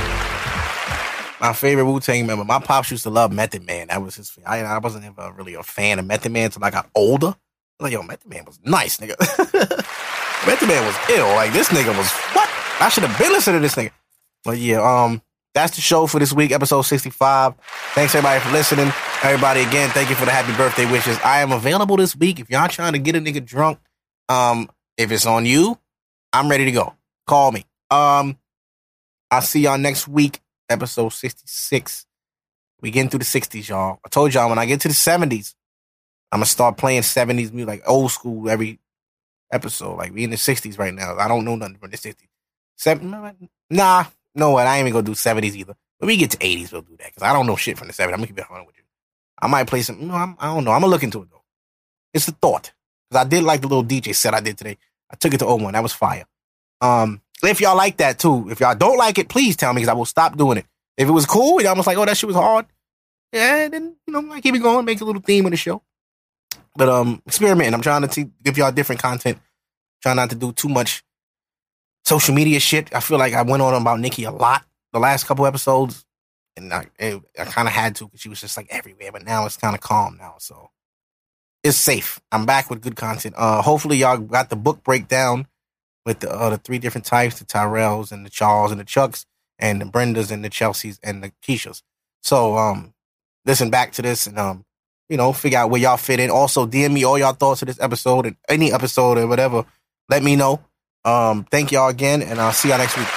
My favorite Wu Tang member. My pops used to love Method Man. That was his. I, I wasn't ever really a fan of Method Man until I got older. I was like, yo, Method Man was nice, nigga. Method Man was ill. Like this nigga was what? I should have been listening to this nigga. But yeah, um, that's the show for this week, episode 65. Thanks everybody for listening. Everybody again, thank you for the happy birthday wishes. I am available this week. If y'all trying to get a nigga drunk, um, if it's on you, I'm ready to go. Call me. Um, I'll see y'all next week, episode 66. We getting through the 60s, y'all. I told y'all when I get to the 70s, I'm gonna start playing 70s music, like old school every episode. Like we in the 60s right now. I don't know nothing from the 60s. Seven, nah, no what? I ain't even gonna do 70s either. When we get to 80s, we'll do that because I don't know shit from the 70s. I'm gonna keep it honest with you. I might play some. No, I'm, I don't know. I'm gonna look into it though. It's a thought because I did like the little DJ set I did today. I took it to 01. That was fire. Um, if y'all like that too, if y'all don't like it, please tell me because I will stop doing it. If it was cool, y'all was like, oh, that shit was hard. Yeah, then you know, I keep it going, make a little theme of the show. But um, experimenting. I'm trying to te- give y'all different content. Trying not to do too much social media shit. I feel like I went on about Nikki a lot the last couple episodes, and I I kind of had to because she was just like everywhere. But now it's kind of calm now, so it's safe. I'm back with good content. Uh, hopefully y'all got the book breakdown with the uh, the three different types: the Tyrells and the Charles and the Chucks and the Brendas and the Chelseas and the Keishas. So um, listen back to this and um, you know, figure out where y'all fit in. Also, DM me all y'all thoughts of this episode and any episode or whatever. Let me know. Um, thank y'all again, and I'll see y'all next week.